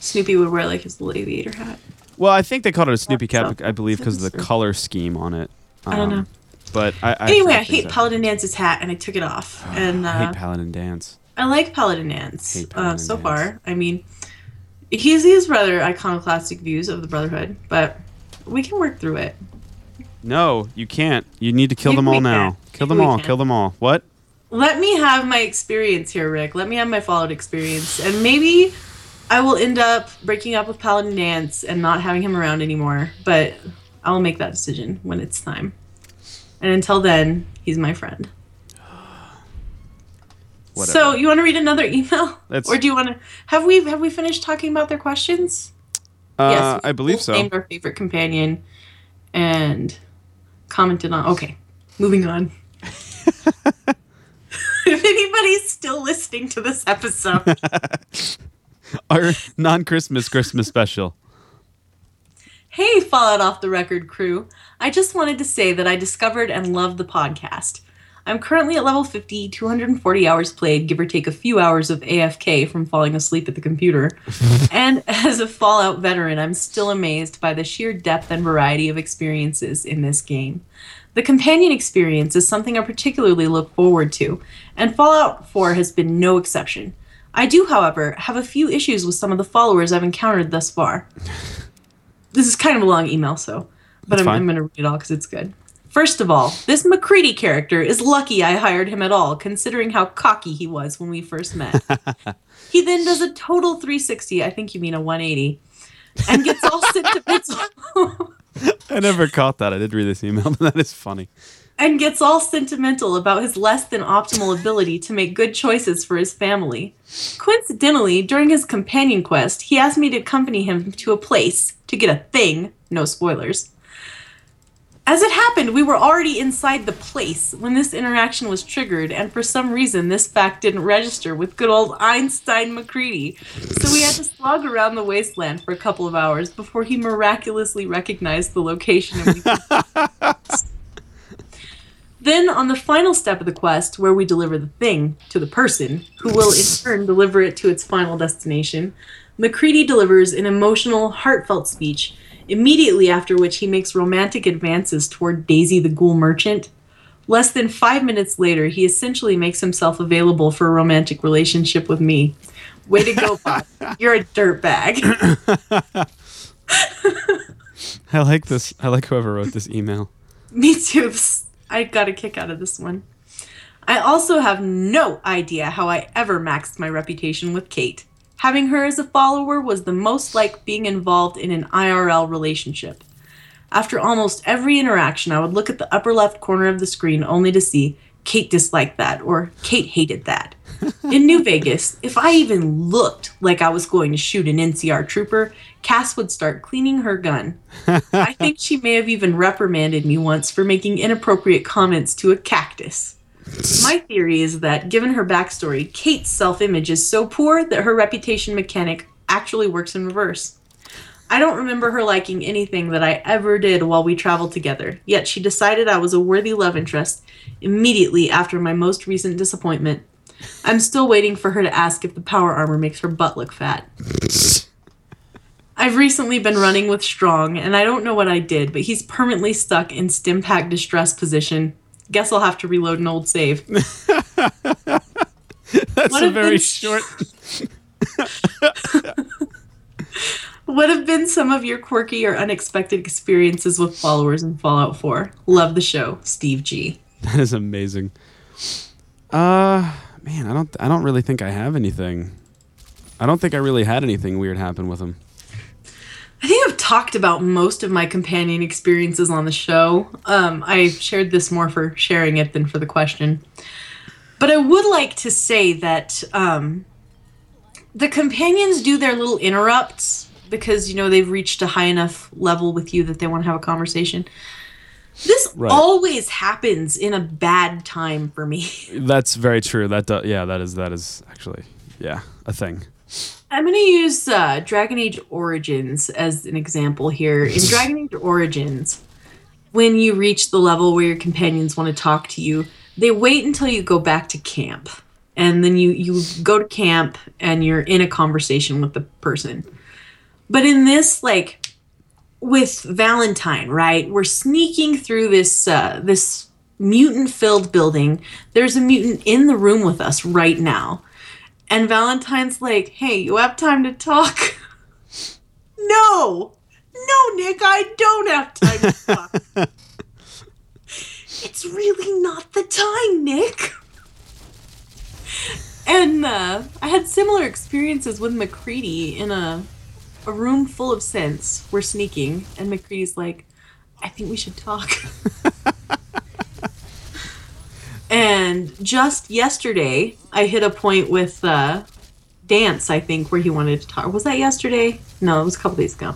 Snoopy would wear like his little aviator hat. Well, I think they called it a Snoopy cap, I believe, because of the color scheme on it. I don't Um, know. But I, I Anyway, I hate. Paladin Danse's hat, and I took it off. And I uh, hate Paladin Danse. I like Paladin Danse Hate uh, Paladin so Danse. far. I mean, he's he has rather iconoclastic views of the Brotherhood, but we can work through it. No, you can't. You need to kill them all now. can. Kill them we all. can. Kill them all. What? Let me have my experience here, Rick. Let me have my followed experience, and maybe I will end up breaking up with Paladin Danse and not having him around anymore. But I will make that decision when it's time. And until then, he's my friend. Whatever. So you want to read another email, or do you want to? Have we have we finished talking about their questions? Uh, we I believe so. Named our favorite companion, and commented on. Okay, moving on. if anybody's still listening to this episode, Our non-Christmas Christmas special. hey, Fallout Off the Record crew, I just wanted to say that I discovered and love the podcast. I'm currently at level 50, 240 hours played, give or take a few hours of AFK from falling asleep at the computer. and as a Fallout veteran, I'm still amazed by the sheer depth and variety of experiences in this game. The companion experience is something I particularly look forward to, and Fallout 4 has been no exception. I do, however, have a few issues with some of the followers I've encountered thus far. This is kind of a long email, so, but That's I'm. I'm going to read it all because it's good. First of all, this MacCready character is lucky I hired him at all, considering how cocky he was when we first met. he then does a total 360, I think you mean a 180, and gets all sentimental. I never caught that. I did read this email, but that is funny. and gets all sentimental about his less than optimal ability to make good choices for his family. Coincidentally, during his companion quest, he asked me to accompany him to a place to get a thing, no spoilers. As it happened, we were already inside the place when this interaction was triggered, and for some reason, this fact didn't register with good old Einstein MacCready. So we had to slog around the wasteland for a couple of hours before he miraculously recognized the location Then, on the final step of the quest, where we deliver the thing to the person, who will in turn deliver it to its final destination, MacCready delivers an emotional, heartfelt speech, immediately after which he makes romantic advances toward Daisy the Ghoul Merchant. Less than five minutes later, he essentially makes himself available for a romantic relationship with me. Way to go, Bob. You're a dirtbag. I like this. I like whoever wrote this email. Me too. I got a kick out of this one. I also have no idea how I ever maxed my reputation with Kate. Having her as a follower was the most like being involved in an IRL relationship. After almost every interaction, I would look at the upper left corner of the screen only to see Kate disliked that or Kate hated that. In New Vegas, if I even looked like I was going to shoot an NCR trooper, Cass would start cleaning her gun. I think she may have even reprimanded me once for making inappropriate comments to a cactus. My theory is that, given her backstory, Kate's self image is so poor that her reputation mechanic actually works in reverse. I don't remember her liking anything that I ever did while we traveled together, yet she decided I was a worthy love interest immediately after my most recent disappointment. I'm still waiting for her to ask if the power armor makes her butt look fat. I've recently been running with Strong, and I don't know what I did, but he's permanently stuck in stim pack distress position. Guess I'll have to reload an old save. That's What a very been- short. What have been some of your quirky or unexpected experiences with followers in Fallout 4? Love the show, Steve G. That is amazing. Uh, man, I don't. I don't really think I have anything. I don't think I really had anything weird happen with him. I think I've talked about most of my companion experiences on the show. Um, I shared this more for sharing it than for the question. But I would like to say that um, the companions do their little interrupts because, you know, they've reached a high enough level with you that they want to have a conversation. This Right. always happens in a bad time for me. That's very true. That do, yeah, that is that is actually yeah a thing. I'm going to use uh, Dragon Age Origins as an example here. In Dragon Age Origins, when you reach the level where your companions want to talk to you, they wait until you go back to camp. and then you you go to camp and you're in a conversation with the person. But in this like with Valentine, right? We're sneaking through this uh, this mutant filled building. There's a mutant in the room with us right now. And Valentine's like, "Hey, you have time to talk?" no. No, Nick, I don't have time to talk. it's really not the time, Nick. And uh, I had similar experiences with MacCready in a a room full of scents. We're sneaking, and MacCready's like, "I think we should talk." and just yesterday, I hit a point with uh, Danse. I think where he wanted to talk. Was that yesterday? No, it was a couple days ago.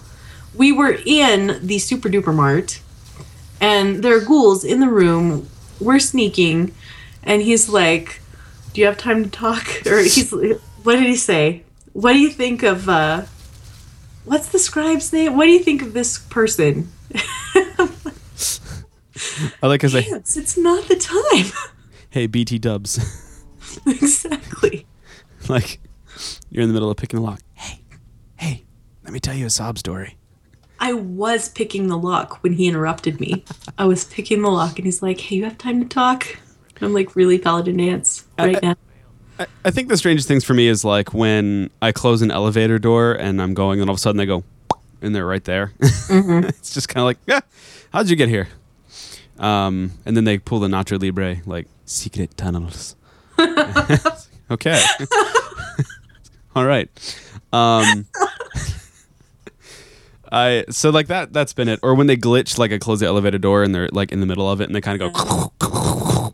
We were in the Super Duper Mart, and there are ghouls in the room. We're sneaking, and he's like, "Do you have time to talk?" Or he's, what did he say? What do you think of? uh What's the scribe's name? What do you think of this person? I like Danse, it's not the time. "Hey, BT Dubs," exactly. like you're in the middle of picking the lock. Hey, hey, let me tell you a sob story. I was picking the lock when he interrupted me. I was picking the lock, and he's like, "Hey, you have time to talk?" And I'm like, "Really, Paladin Danse, right now?" I, I think the strangest things for me is like when I close an elevator door and I'm going, and all of a sudden they go, and they're right there. it's just kind of like, yeah, how'd you get here? Um, and then they pull the Nacho Libre like secret tunnels. okay, all right. Um, I so like that. That's been it. Or when they glitch, like I close the elevator door and they're like in the middle of it, and they kind of go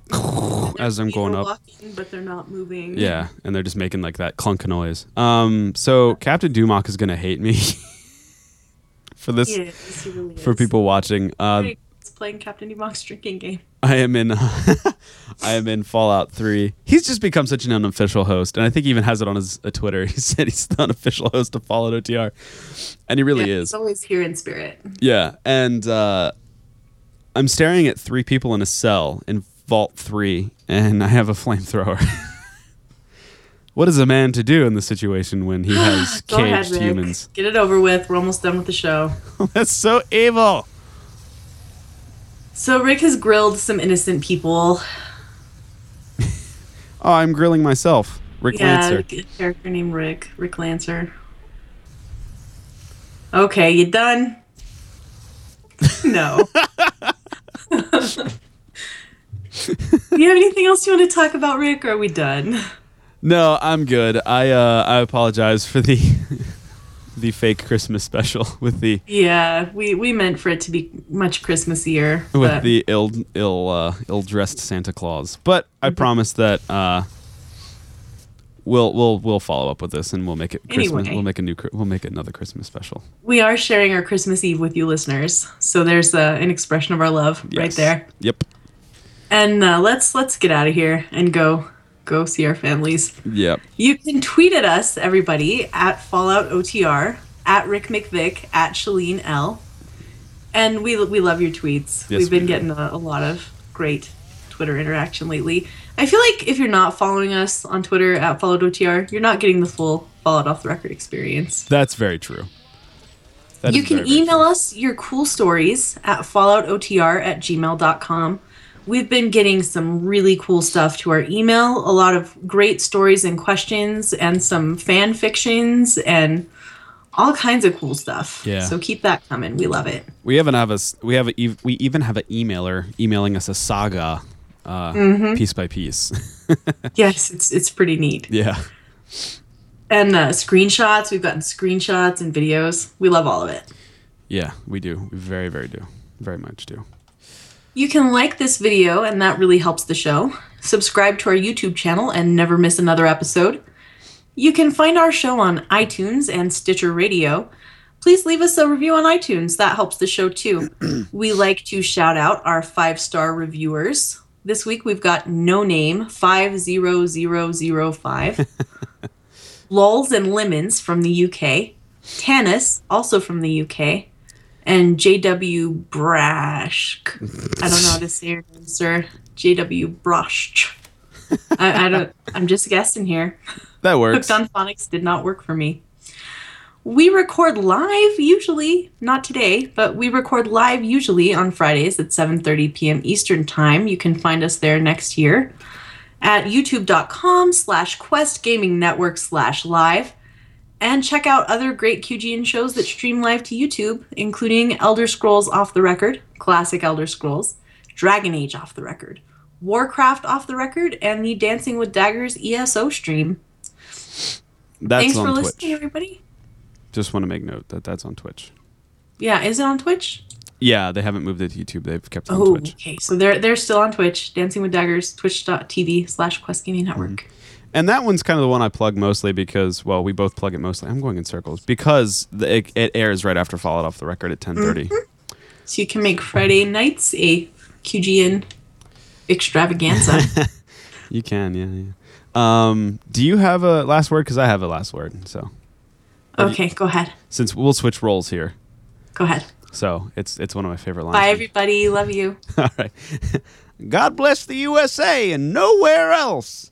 as I'm going up. walking, but they're not moving. Yeah, and they're just making like that clunk noise. Um, so Captain Dumock is gonna hate me for this He is, he really for is. people watching. Uh, It's playing Captain Demock's drinking game. I am in I am in Fallout 3. He's just become such an unofficial host, and I think he even has it on his uh, Twitter. He said he's the unofficial host of Fallout OTR, and he really yeah, is. He's always here in spirit. Yeah, and uh, I'm staring at three people in a cell in Vault 3, and I have a flamethrower. what is a man to do in this situation when he has Go ahead, caged humans? Get it over with. We're almost done with the show. That's so evil. So Rick has grilled some innocent people. Oh, I'm grilling myself. Rick Lancer. yeah, Lancer. a character named Rick. Rick Lancer. Okay, you done? no. Do you have anything else you want to talk about, Rick? Or are we done? No, I'm good. I uh, I apologize for the the fake Christmas special with the Yeah, we, we meant for it to be much Christmassier. with but the ill ill uh, ill dressed Santa Claus. But I Mm-hmm. promise that uh, we'll we'll we'll follow up with this and we'll make it Christmas. Anyway. We'll make a new we'll make another Christmas special. we are sharing our Christmas Eve with you listeners. So there's uh, an expression of our love right there. Yep. And uh, let's let's get out of here and go go see our families. Yep. You can tweet at us, everybody, at Fallout OTR, at Rick McVick, at Shalene L. And we, we love your tweets. Yes, We've been we getting a, a lot of great Twitter interaction lately. I feel like if you're not following us on Twitter at Fallout OTR, you're not getting the full Fallout Off the Record experience. That's very true. That you can very, very email true. us your cool stories at falloutotr at gmail.com. We've been getting some really cool stuff to our email, a lot of great stories and questions, and some fan fictions, and all kinds of cool stuff. Yeah. So keep that coming. We love it. We even have a we have a, we even have an emailer emailing us a saga, uh, Mm-hmm. piece by piece. Yes, it's it's pretty neat. yeah. And uh, screenshots. We've gotten screenshots and videos. We love all of it. Yeah, we do. We very very do. Very much do. You can like this video, and that really helps the show. Subscribe to our YouTube channel and never miss another episode. You can find our show on iTunes and Stitcher Radio. Please leave us a review on iTunes. That helps the show too. we like to shout out our five star reviewers. This week we've got No Name 50005, Lulls and Lemons from the UK, Tanis, also from the UK, and JW Brash. I don't know how to say your name, sir. JW Brash. I, I don't. I'm just guessing here. That works. Hooked on phonics did not work for me. We record live usually, not today, but we record live usually on Fridays at 7:30 p.m. Eastern Time. You can find us there next year at youtube.com slash quest gaming network slash live and check out other great qgn shows that stream live to youtube including elder scrolls off the record classic elder scrolls dragon age off the record warcraft off the record and the dancing with daggers eso stream That's thanks on for Twitch. listening everybody Just want to make note that that's on Twitch. yeah is it on twitch Yeah, they haven't moved it to YouTube. They've kept it on oh Twitch. okay so they're they're still on twitch dancing with daggers twitch.tv slash quest gaming network Mm-hmm. And that one's kind of the one I plug mostly because, well, we both plug it mostly. I'm going in circles because the, it, it airs right after Fallout off the record at 10:30. Mm-hmm. so you can make friday nights a qgn extravaganza You can, yeah, yeah. Um, do you have a last word? Because I have a last word. So okay go ahead since we'll switch roles here, go ahead so it's it's one of my favorite lines. bye everybody love you All right. God bless the USA and nowhere else.